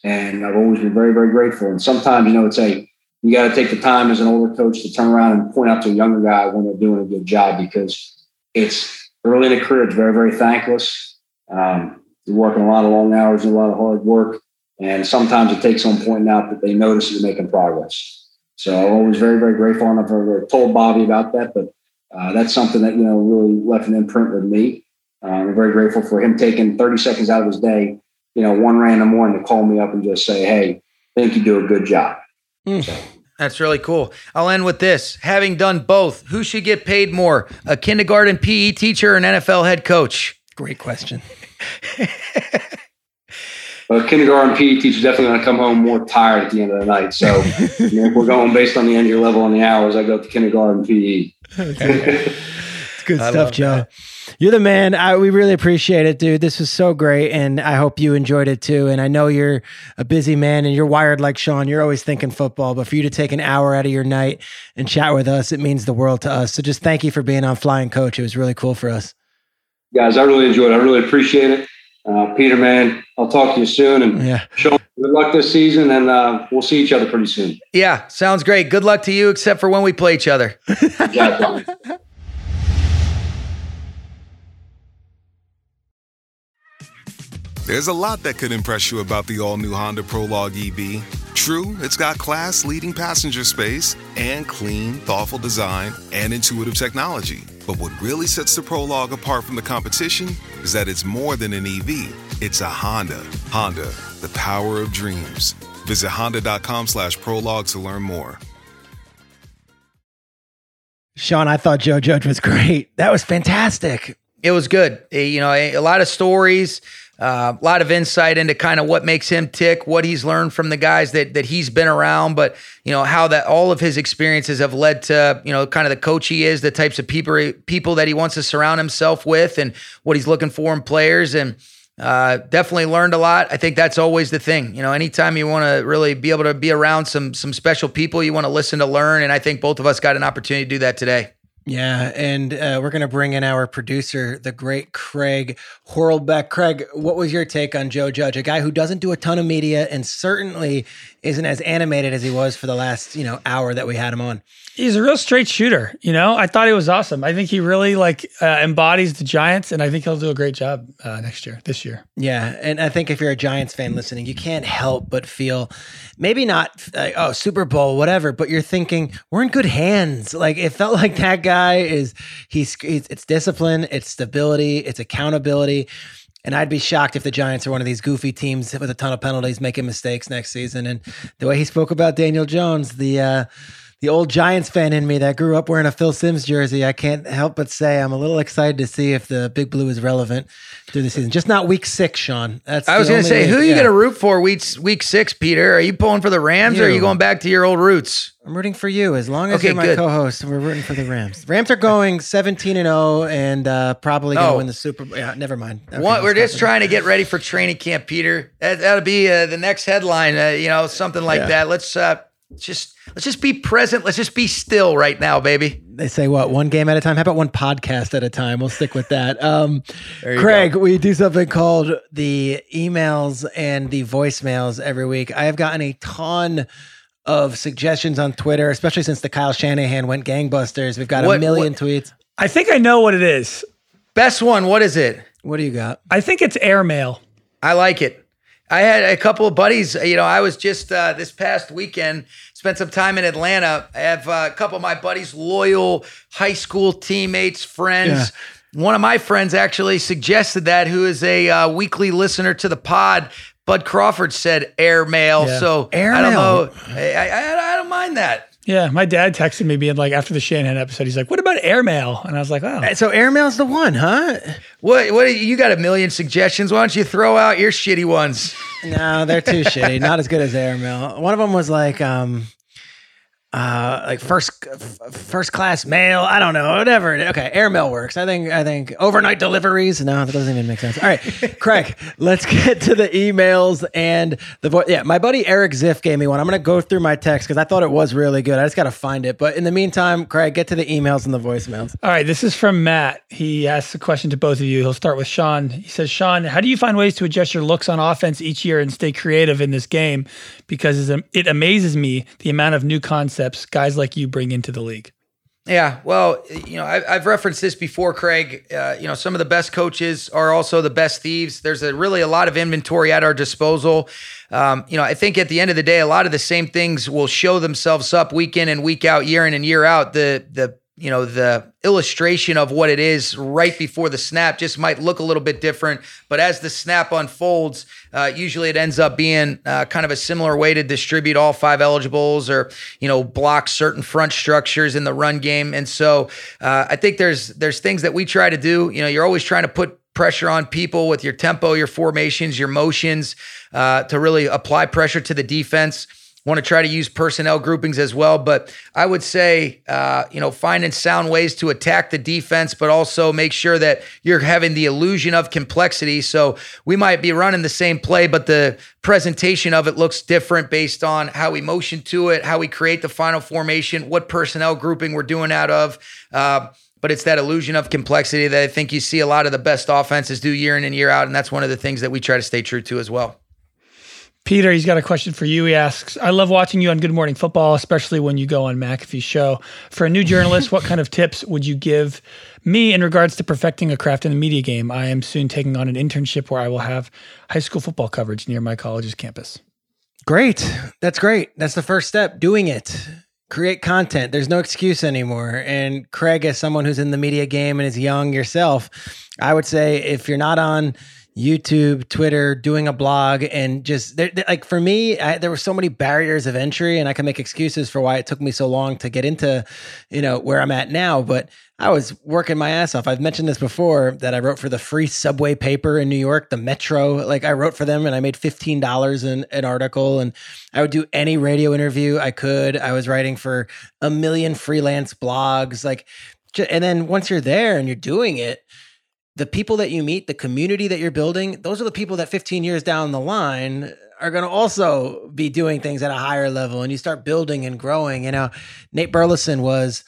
And I've always been very, very grateful. And sometimes, you know, it's a you got to take the time as an older coach to turn around and point out to a younger guy when they're doing a good job because it's early in the career. It's very, very thankless. Um, you're working a lot of long hours and a lot of hard work. And sometimes it takes someone pointing out that they notice you're making progress. So I'm always very, very grateful. And I've ever told Bobby about that, but uh, that's something that, you know, really left an imprint with me. Uh, I'm very grateful for him taking 30 seconds out of his day, you know, one random one to call me up and just say, Hey, I think you do a good job. Mm. That's really cool. I'll end with this. Having done both, who should get paid more? A kindergarten PE teacher or an NFL head coach? Great question. a kindergarten PE teacher definitely going to come home more tired at the end of the night. So you know, if we're going based on the end of your level and the hours, I go to kindergarten PE. it's good I stuff, Joe. That. You're the man. I, we really appreciate it, dude. This was so great. And I hope you enjoyed it too. And I know you're a busy man and you're wired like Sean. You're always thinking football. But for you to take an hour out of your night and chat with us, it means the world to us. So just thank you for being on Flying Coach. It was really cool for us. Guys, I really enjoyed it. I really appreciate it. Uh, Peter, man, I'll talk to you soon. And yeah. Sean, good luck this season. And uh, we'll see each other pretty soon. Yeah, sounds great. Good luck to you, except for when we play each other. There's a lot that could impress you about the all new Honda Prologue EV. True, it's got class leading passenger space and clean, thoughtful design and intuitive technology. But what really sets the Prologue apart from the competition is that it's more than an EV, it's a Honda. Honda, the power of dreams. Visit honda.com slash prologue to learn more. Sean, I thought Joe Judge was great. That was fantastic. It was good. You know, a lot of stories uh, a lot of insight into kind of what makes him tick, what he's learned from the guys that that he's been around, but you know how that all of his experiences have led to you know kind of the coach he is, the types of people people that he wants to surround himself with, and what he's looking for in players, and uh, definitely learned a lot. I think that's always the thing. You know, anytime you want to really be able to be around some some special people, you want to listen to learn, and I think both of us got an opportunity to do that today. Yeah, and uh, we're going to bring in our producer, the great Craig Horlbeck. Craig, what was your take on Joe Judge, a guy who doesn't do a ton of media and certainly isn't as animated as he was for the last you know hour that we had him on? he's a real straight shooter. You know, I thought he was awesome. I think he really like uh, embodies the Giants, and I think he'll do a great job uh, next year, this year. Yeah, and I think if you're a Giants fan listening, you can't help but feel maybe not like, oh Super Bowl, whatever, but you're thinking we're in good hands. Like it felt like that guy is he's, he's it's discipline, it's stability, it's accountability. And I'd be shocked if the Giants are one of these goofy teams with a ton of penalties, making mistakes next season. And the way he spoke about Daniel Jones, the uh, the old Giants fan in me that grew up wearing a Phil Simms jersey, I can't help but say I'm a little excited to see if the Big Blue is relevant through the season. Just not week six, Sean. That's I was going to say, week, who are you yeah. going to root for week week six, Peter? Are you pulling for the Rams you. or are you going back to your old roots? I'm rooting for you. As long as okay, you're my good. co-host, we're rooting for the Rams. Rams are going 17 and 0 and uh, probably going to oh. win the Super Bowl. Yeah, never mind. Okay, what, we're just trying to get ready for training camp, Peter. That, will be uh, the next headline. Uh, you know, something like yeah. that. Let's uh, just let's just be present. Let's just be still right now, baby. They say what one game at a time. How about one podcast at a time? We'll stick with that. Um, Craig, go. we do something called the emails and the voicemails every week. I have gotten a ton of suggestions on Twitter, especially since the Kyle Shanahan went gangbusters. We've got what, a million what, tweets. I think I know what it is. Best one. What is it? What do you got? I think it's airmail. I like it. I had a couple of buddies. You know, I was just uh, this past weekend spent some time in Atlanta. I have uh, a couple of my buddies, loyal high school teammates, friends. Yeah. One of my friends actually suggested that, who is a uh, weekly listener to the pod. Bud Crawford said airmail. Yeah. So air I don't know. I, I, I don't mind that. Yeah, my dad texted me being like after the Shanahan episode, he's like, "What about airmail?" And I was like, "Oh, so airmail's the one, huh?" What? What? You got a million suggestions? Why don't you throw out your shitty ones? No, they're too shitty. Not as good as airmail. One of them was like, um, uh like first first class mail i don't know whatever okay airmail works. I think i think overnight deliveries? No that doesn't even make sense. All right craig let's get to the emails and the voice yeah my buddy eric ziff gave me one. I'm gonna go through my text because i thought it was really good. I just gotta find it. But in the meantime craig get to the emails and the voicemails. All right this is from matt. He asks a question to both of you. He'll start with sean. He says sean how do you find ways to adjust your looks on offense each year and stay creative in this game? Because it amazes me the amount of new concepts guys like you bring into the league. Yeah, well, you know, I, have referenced this before, Craig. Uh, you know, some of the best coaches are also the best thieves. There's a really a lot of inventory at our disposal. Um, you know, I think at the end of the day, a lot of the same things will show themselves up week in and week out, year in and year out. The the you know the illustration of what it is right before the snap just might look a little bit different. But as the snap unfolds uh, usually it ends up being uh, kind of a similar way to distribute all five eligibles or you know block certain front structures in the run game. And so uh, i think there's there's things that we try to do. You know you're always trying to put pressure on people with your tempo your formations your motions uh, to really apply pressure to the defense want to try to use personnel groupings as well. But I would say, uh, you know, finding sound ways to attack the defense, but also make sure that you're having the illusion of complexity. So we might be running the same play, but the presentation of it looks different based on how we motion to it, how we create the final formation, what personnel grouping we're doing out of. Uh, but it's that illusion of complexity that I think you see a lot of the best offenses do year in and year out. And that's one of the things that we try to stay true to as well. Peter, he's got a question for you. He asks, I love watching you on Good Morning Football, especially when you go on McAfee's show. For a new journalist, what kind of tips would you give me in regards to perfecting a craft in the media game? I am soon taking on an internship where I will have high school football coverage near my college's campus. Great. That's great. That's the first step, doing it. Create content. There's no excuse anymore. And Craig, as someone who's in the media game and is young yourself, I would say if you're not on, YouTube, Twitter, doing a blog, and just they're, they're, like for me, I, there were so many barriers of entry, and I can make excuses for why it took me so long to get into, you know, where I'm at now. But I was working my ass off. I've mentioned this before that I wrote for the free subway paper in New York, the Metro. Like I wrote for them, and I made fifteen dollars in an article, and I would do any radio interview I could. I was writing for a million freelance blogs, like, and then once you're there and you're doing it the people that you meet, the community that you're building, those are the people that 15 years down the line are going to also be doing things at a higher level and you start building and growing. You know, Nate Burleson was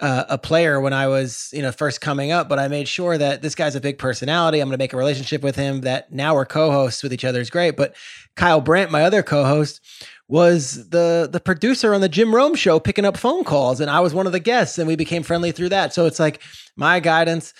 uh, a player when I was, you know, first coming up, but I made sure that this guy's a big personality. I'm going to make a relationship with him that now we're co-hosts with each other is great. But Kyle Brandt, my other co-host, was the the producer on the Jim Rome show picking up phone calls and I was one of the guests and we became friendly through that. So it's like my guidance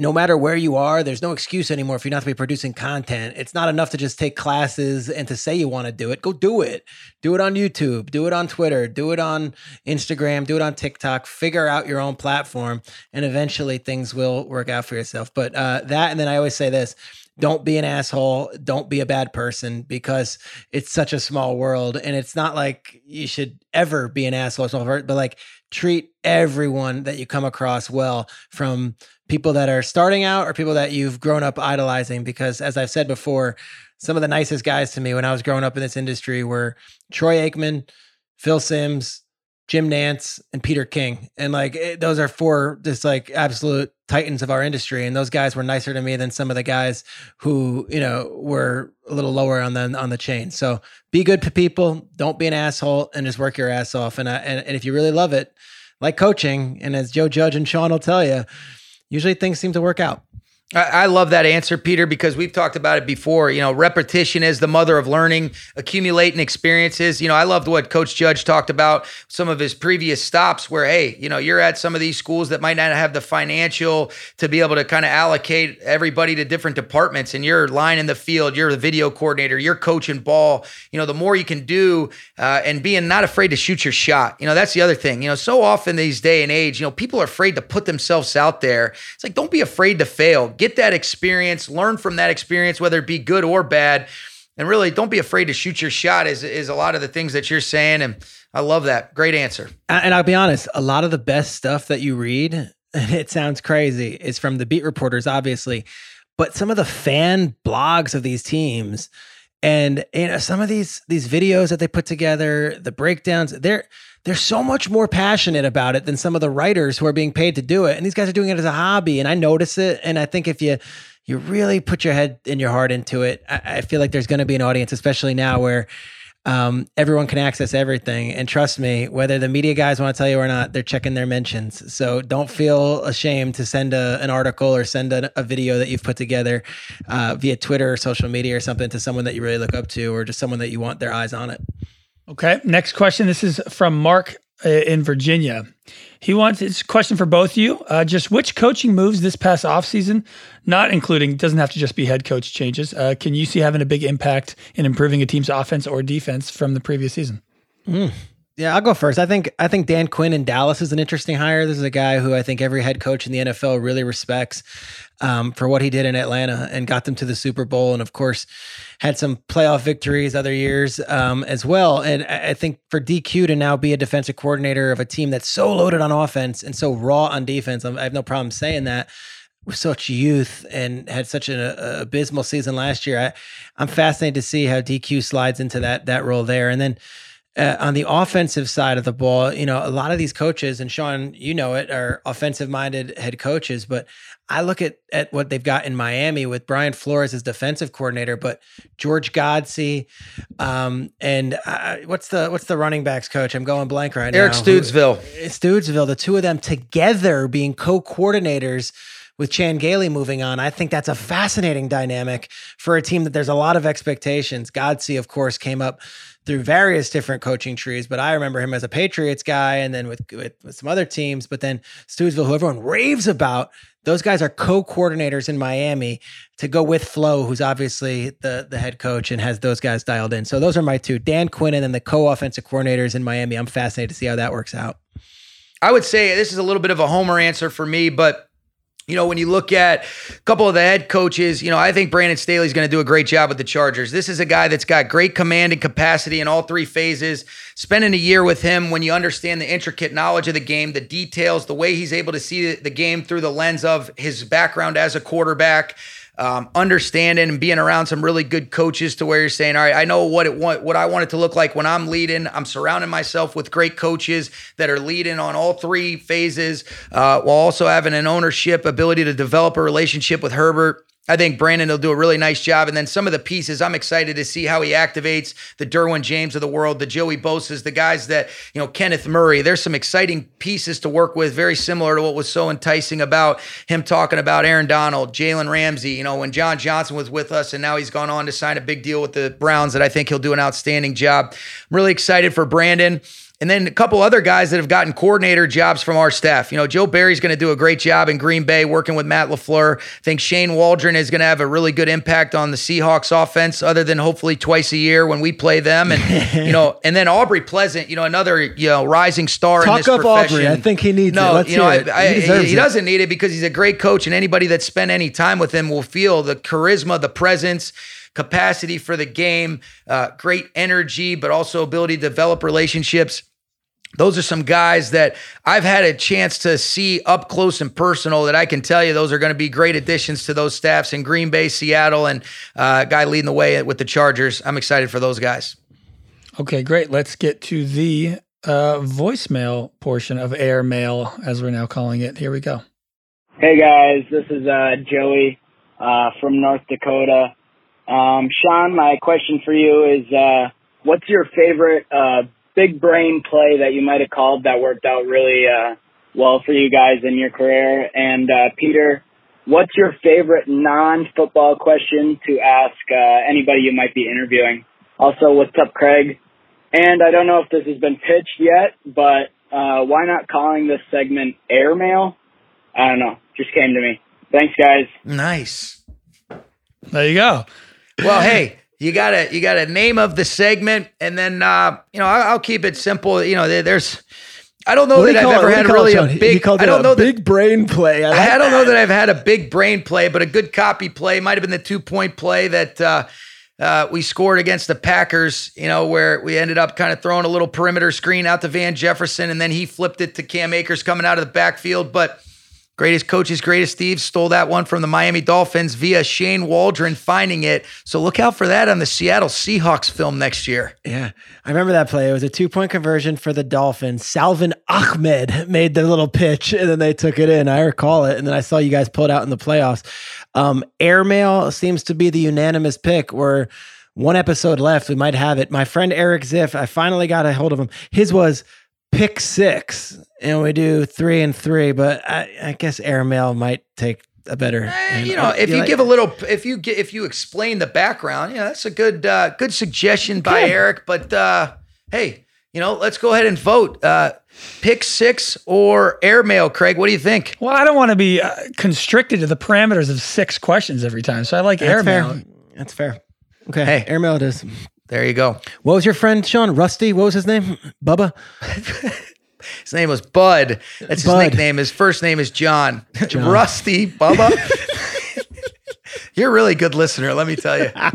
no matter where you are, there's no excuse anymore for you not to be producing content. It's not enough to just take classes and to say you want to do it. Go do it. Do it on YouTube, do it on Twitter, do it on Instagram, do it on TikTok. Figure out your own platform, and eventually things will work out for yourself. But uh, that, and then I always say this don't be an asshole, don't be a bad person because it's such a small world. And it's not like you should ever be an asshole, but like treat everyone that you come across well from people that are starting out or people that you've grown up idolizing. Because as I've said before, some of the nicest guys to me when I was growing up in this industry were Troy Aikman, Phil Simms, Jim Nantz, and Peter King. And like it, eh, those are four just like absolute titans of our industry. And those guys were nicer to me than some of the guys who, you know, were a little lower on the on the chain. So be good to people, don't be an asshole, and just work your ass off. And, I, and, and if you really love it, like coaching, and as Joe Judge and Sean will tell you, usually things seem to work out. I love that answer, Peter, because we've talked about it before. You know, repetition is the mother of learning, accumulating experiences. You know, I loved what Coach Judge talked about some of his previous stops where, hey, you know, you're at some of these schools that might not have the financial to be able to kind of allocate everybody to different departments. And you're line in the field, you're the video coordinator, you're coaching ball. You know, the more you can do uh, and being not afraid to shoot your shot. You know, that's the other thing. You know, so often these day and age, you know, people are afraid to put themselves out there. It's like, don't be afraid to fail get that experience, learn from that experience, whether it be good or bad. And really, don't be afraid to shoot your shot, is, is a lot of the things that you're saying. And I love that. Great answer. And I'll be honest, a lot of the best stuff that you read, and it sounds crazy, is from the beat reporters, obviously, but some of the fan blogs of these teams and you know some of these these videos that they put together the breakdowns they're they're so much more passionate about it than some of the writers who are being paid to do it and these guys are doing it as a hobby and i notice it and i think if you you really put your head and your heart into it i, I feel like there's going to be an audience especially now where um, everyone can access everything. And trust me, whether the media guys want to tell you or not, they're checking their mentions. So don't feel ashamed to send a, an article or send a, a video that you've put together uh, via Twitter or social media or something to someone that you really look up to or just someone that you want their eyes on it. Okay. Next question. This is from Mark uh, in Virginia. He wants it's a question for both of you. Uh, just which coaching moves this past offseason, not including, doesn't have to just be head coach changes, uh, can you see having a big impact in improving a team's offense or defense from the previous season? Mm. Yeah, I'll go first. I think I think Dan Quinn in Dallas is an interesting hire. This is a guy who I think every head coach in the NFL really respects um, for what he did in Atlanta and got them to the Super Bowl, and of course had some playoff victories other years um, as well. And I think for DQ to now be a defensive coordinator of a team that's so loaded on offense and so raw on defense, I have no problem saying that with such youth and had such an uh, abysmal season last year. I, I'm fascinated to see how DQ slides into that that role there, and then uh, on the offensive side of the ball, you know, a lot of these coaches, and Sean, you know it, are offensive minded head coaches. But I look at at what they've got in Miami with Brian Flores as defensive coordinator, but George Godsey, um, and uh, what's the what's the running backs coach? I'm going blank right Eric now. Eric Studesville. Studesville. The two of them together being co coordinators with Chan Gailey moving on, I think that's a fascinating dynamic for a team that there's a lot of expectations. Godsey, of course, came up through various different coaching trees, but I remember him as a Patriots guy and then with, with, with some other teams. But then Studesville, who everyone raves about, those guys are co-coordinators in Miami to go with Flo, who's obviously the the head coach and has those guys dialed in. So those are my two: Dan Quinn and then the co-offensive coordinators in Miami. I'm fascinated to see how that works out. I would say this is a little bit of a homer answer for me, but you know, when you look at a couple of the head coaches, you know, I think Brandon Staley's going to do a great job with the Chargers. This is a guy that's got great command and capacity in all three phases. Spending a year with him when you understand the intricate knowledge of the game, the details, the way he's able to see the game through the lens of his background as a quarterback um, understanding and being around some really good coaches to where you're saying, all right, I know what it want, what I want it to look like when I'm leading. I'm surrounding myself with great coaches that are leading on all three phases, uh, while also having an ownership ability to develop a relationship with Herbert. I think Brandon will do a really nice job. And then some of the pieces, I'm excited to see how he activates the Derwin James of the world, the Joey Bosa's, the guys that, you know, Kenneth Murray. There's some exciting pieces to work with, very similar to what was so enticing about him talking about Aaron Donald, Jalen Ramsey, you know, when John Johnson was with us and now he's gone on to sign a big deal with the Browns that I think he'll do an outstanding job. I'm really excited for Brandon. And then a couple other guys that have gotten coordinator jobs from our staff. You know, Joe Barry's going to do a great job in Green Bay working with Matt LaFleur. I think Shane Waldron is going to have a really good impact on the Seahawks offense, other than hopefully twice a year when we play them. And, you know, and then Aubrey Pleasant, you know, another, you know, rising star Talk in this up profession. Aubrey. I think he needs no, it. you know, I, I, he, he, he doesn't need it because he's a great coach, and anybody that spent any time with him will feel the charisma, the presence capacity for the game, uh, great energy, but also ability to develop relationships. Those are some guys that I've had a chance to see up close and personal that I can tell you those are going to be great additions to those staffs in Green Bay, Seattle, and uh, guy leading the way with the Chargers. I'm excited for those guys. Okay, great. Let's get to the uh, voicemail portion of air mail, as we're now calling it. Here we go. Hey guys, this is uh, Joey uh, from North Dakota. Um, Sean, my question for you is, uh, what's your favorite uh, big brain play that you might have called that worked out really uh, well for you guys in your career? And uh, Peter, what's your favorite non-football question to ask uh, anybody you might be interviewing? Also, what's up, Craig? And I don't know if this has been pitched yet, but uh, why not calling this segment airmail? I don't know. Just came to me. Thanks, guys. Nice. There you go. Well, hey, you got a you got a name of the segment, and then uh, you know I'll, I'll keep it simple. You know, there, there's. I don't know What that I've ever had really a big. I don't know that big brain play. I, like I don't know that. that I've had a big brain play, but a good copy play might have been the two point play that uh, uh, we scored against the Packers. You know, where we ended up kind of throwing a little perimeter screen out to Van Jefferson, and then he flipped it to Cam Akers coming out of the backfield. But greatest coaches, greatest thieves stole that one from the Miami Dolphins via Shane Waldron finding it. So look out for that on the Seattle Seahawks film next year. Yeah, I remember that play. It was a two point conversion for the Dolphins. Salvon Ahmed made the little pitch and then they took it in. I recall it. And then I saw you guys pull it out in the playoffs. Um, airmail seems to be the unanimous pick where one episode left. We might have it. My friend Eric Ziff, I finally got a hold of him. His was pick six, and we do three and three, but I, I guess airmail might take a better. Eh, you know, if you like- give a little, if you get, if you explain the background, yeah, that's a good, uh, good suggestion by Eric. But uh, hey, you know, let's go ahead and vote. Uh, pick six or airmail, Craig. What do you think? Well, I don't want to be uh, constricted to the parameters of six questions every time. So I like That's airmail. fair. That's fair. Okay, Hey. airmail it is. There you go. What was your friend Sean Rusty? What was his name? Bubba. His name was Bud. That's his Bud. nickname. His first name is John. John. Rusty Bubba. You're a really good listener, let me tell you. I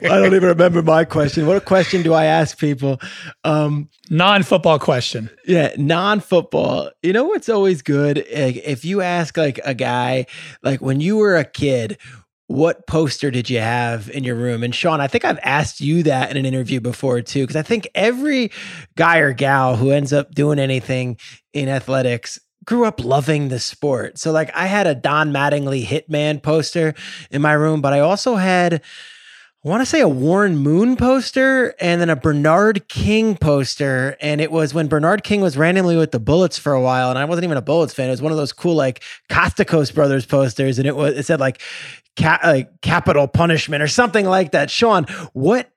don't even remember my question. What question do I ask people? Um, Non-football question. yeah, non-football. You know what's always good? Like, If you ask like a guy, like when you were a kid, what poster did you have in your room? And Sean, I think I've asked you that in an interview before too, because I think every guy or gal who ends up doing anything in athletics grew up loving the sport. So like I had a Don Mattingly Hitman poster in my room, but I also had I want to say a Warren Moon poster and then a Bernard King poster. And it was when Bernard King was randomly with the Bullets for a while. And I wasn't even a Bullets fan. It was one of those cool like Costacos Brothers posters. And it was, it said like, ca- like capital punishment or something like that. Sean, what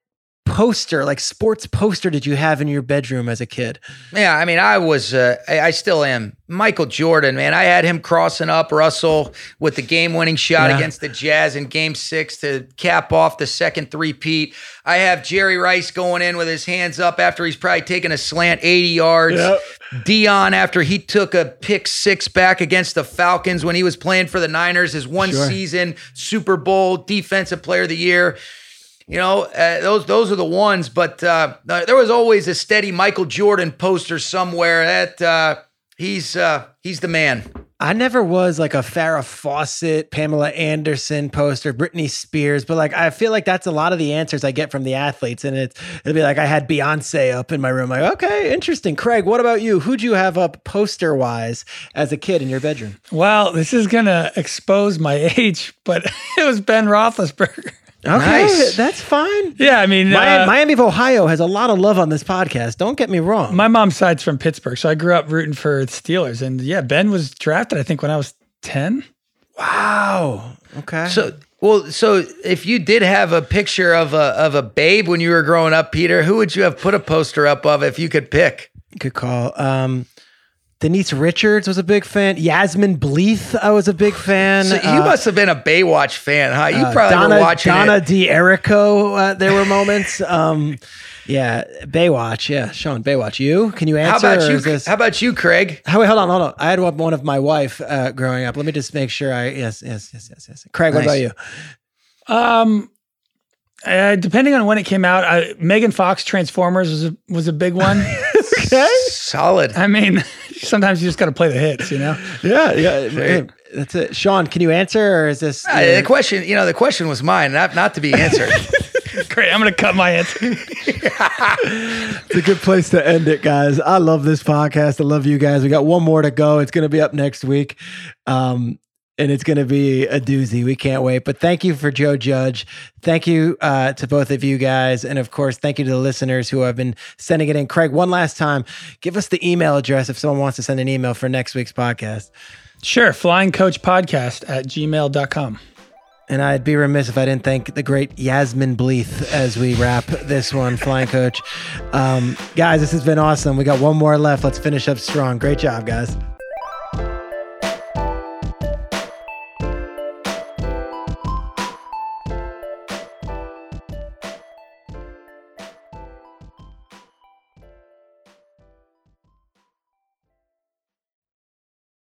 poster, like sports poster did you have in your bedroom as a kid? Yeah, I mean, I was, uh, I, I still am. Michael Jordan, man, I had him crossing up Russell with the game-winning shot Yeah. against the Jazz in Game Six to cap off the second three-peat. I have Jerry Rice going in with his hands up after he's probably taken a slant 80 yards. Yep. Deion after he took a pick six back against the Falcons when he was playing for the Niners, his one Sure. season Super Bowl Defensive Player of the Year. You know, uh, those those are the ones. But uh, there was always a steady Michael Jordan poster somewhere. That uh, he's uh, he's the man. I never was like a Farrah Fawcett, Pamela Anderson poster, Britney Spears, but like I feel like that's a lot of the answers I get from the athletes. And it's it'll be like I had Beyonce up in my room. Like, okay, interesting. Craig, what about you? Who'd you have up poster wise as a kid in your bedroom? Well, this is gonna expose my age, but it was Ben Roethlisberger. Okay, Nice. that's fine. Yeah, I mean, Miami, uh, Miami of Ohio has a lot of love on this podcast. Don't get me wrong. my mom's side's from Pittsburgh, so I grew up rooting for the Steelers. And yeah, Ben was drafted, I think, when I was ten. wow. Okay. So well, so if you did have a picture of a of a babe when you were growing up, Peter, who would you have put a poster up of if you could pick? Good call. Um, Denise Richards was a big fan. Yasmine Bleeth, I was a big fan. So you uh, must have been a Baywatch fan, huh? You uh, probably Donna, were watching Donna it. D'Errico. Uh, there were moments. Um, yeah, Baywatch. Yeah, Sean, Baywatch. You? Can you answer? How about you? This... How about you, Craig? How, wait, hold on, hold on. I had one of my wife uh, growing up. Let me just make sure I. Yes, yes, yes, yes, yes. Craig, nice. what about you? Um, uh, depending on when it came out, I, Megan Fox Transformers was a, was a big one. okay, solid. I mean, sometimes you just got to play the hits, you know. Yeah, yeah. that's it. Sean, can you answer, or is this uh, the question? You know, the question was mine, not not to be answered. Great. I'm going to cut my answer. it's a good place to end it, guys. I love this podcast. I love you guys. We got one more to go. It's going to be up next week. Um, and it's going to be a doozy. We can't wait. But thank you for Joe Judge. Thank you uh, to both of you guys. And of course, thank you to the listeners who have been sending it in. Craig, one last time, give us the email address if someone wants to send an email for next week's podcast. Sure. Flying Coach Podcast at gmail.com. And I'd be remiss if I didn't thank the great Yasmine Bleeth as we wrap this one, Flying Coach. Um, guys, this has been awesome. We got one more left. Let's finish up strong. Great job, guys.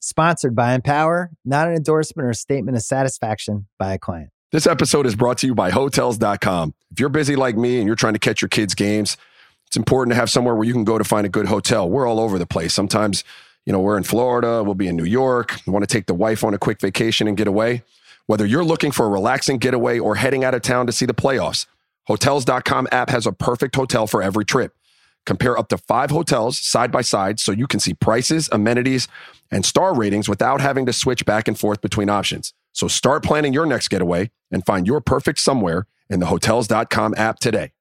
Sponsored by Empower, not an endorsement or a statement of satisfaction by a client. This episode is brought to you by Hotels.com. If you're busy like me and you're trying to catch your kids' games, it's important to have somewhere where you can go to find a good hotel. We're all over the place. Sometimes, you know, we're in Florida, we'll be in New York, we want to take the wife on a quick vacation and get away. Whether you're looking for a relaxing getaway or heading out of town to see the playoffs, Hotels.com app has a perfect hotel for every trip. Compare up to five hotels side by side so you can see prices, amenities, and star ratings without having to switch back and forth between options. So start planning your next getaway and find your perfect somewhere in the Hotels.com app today.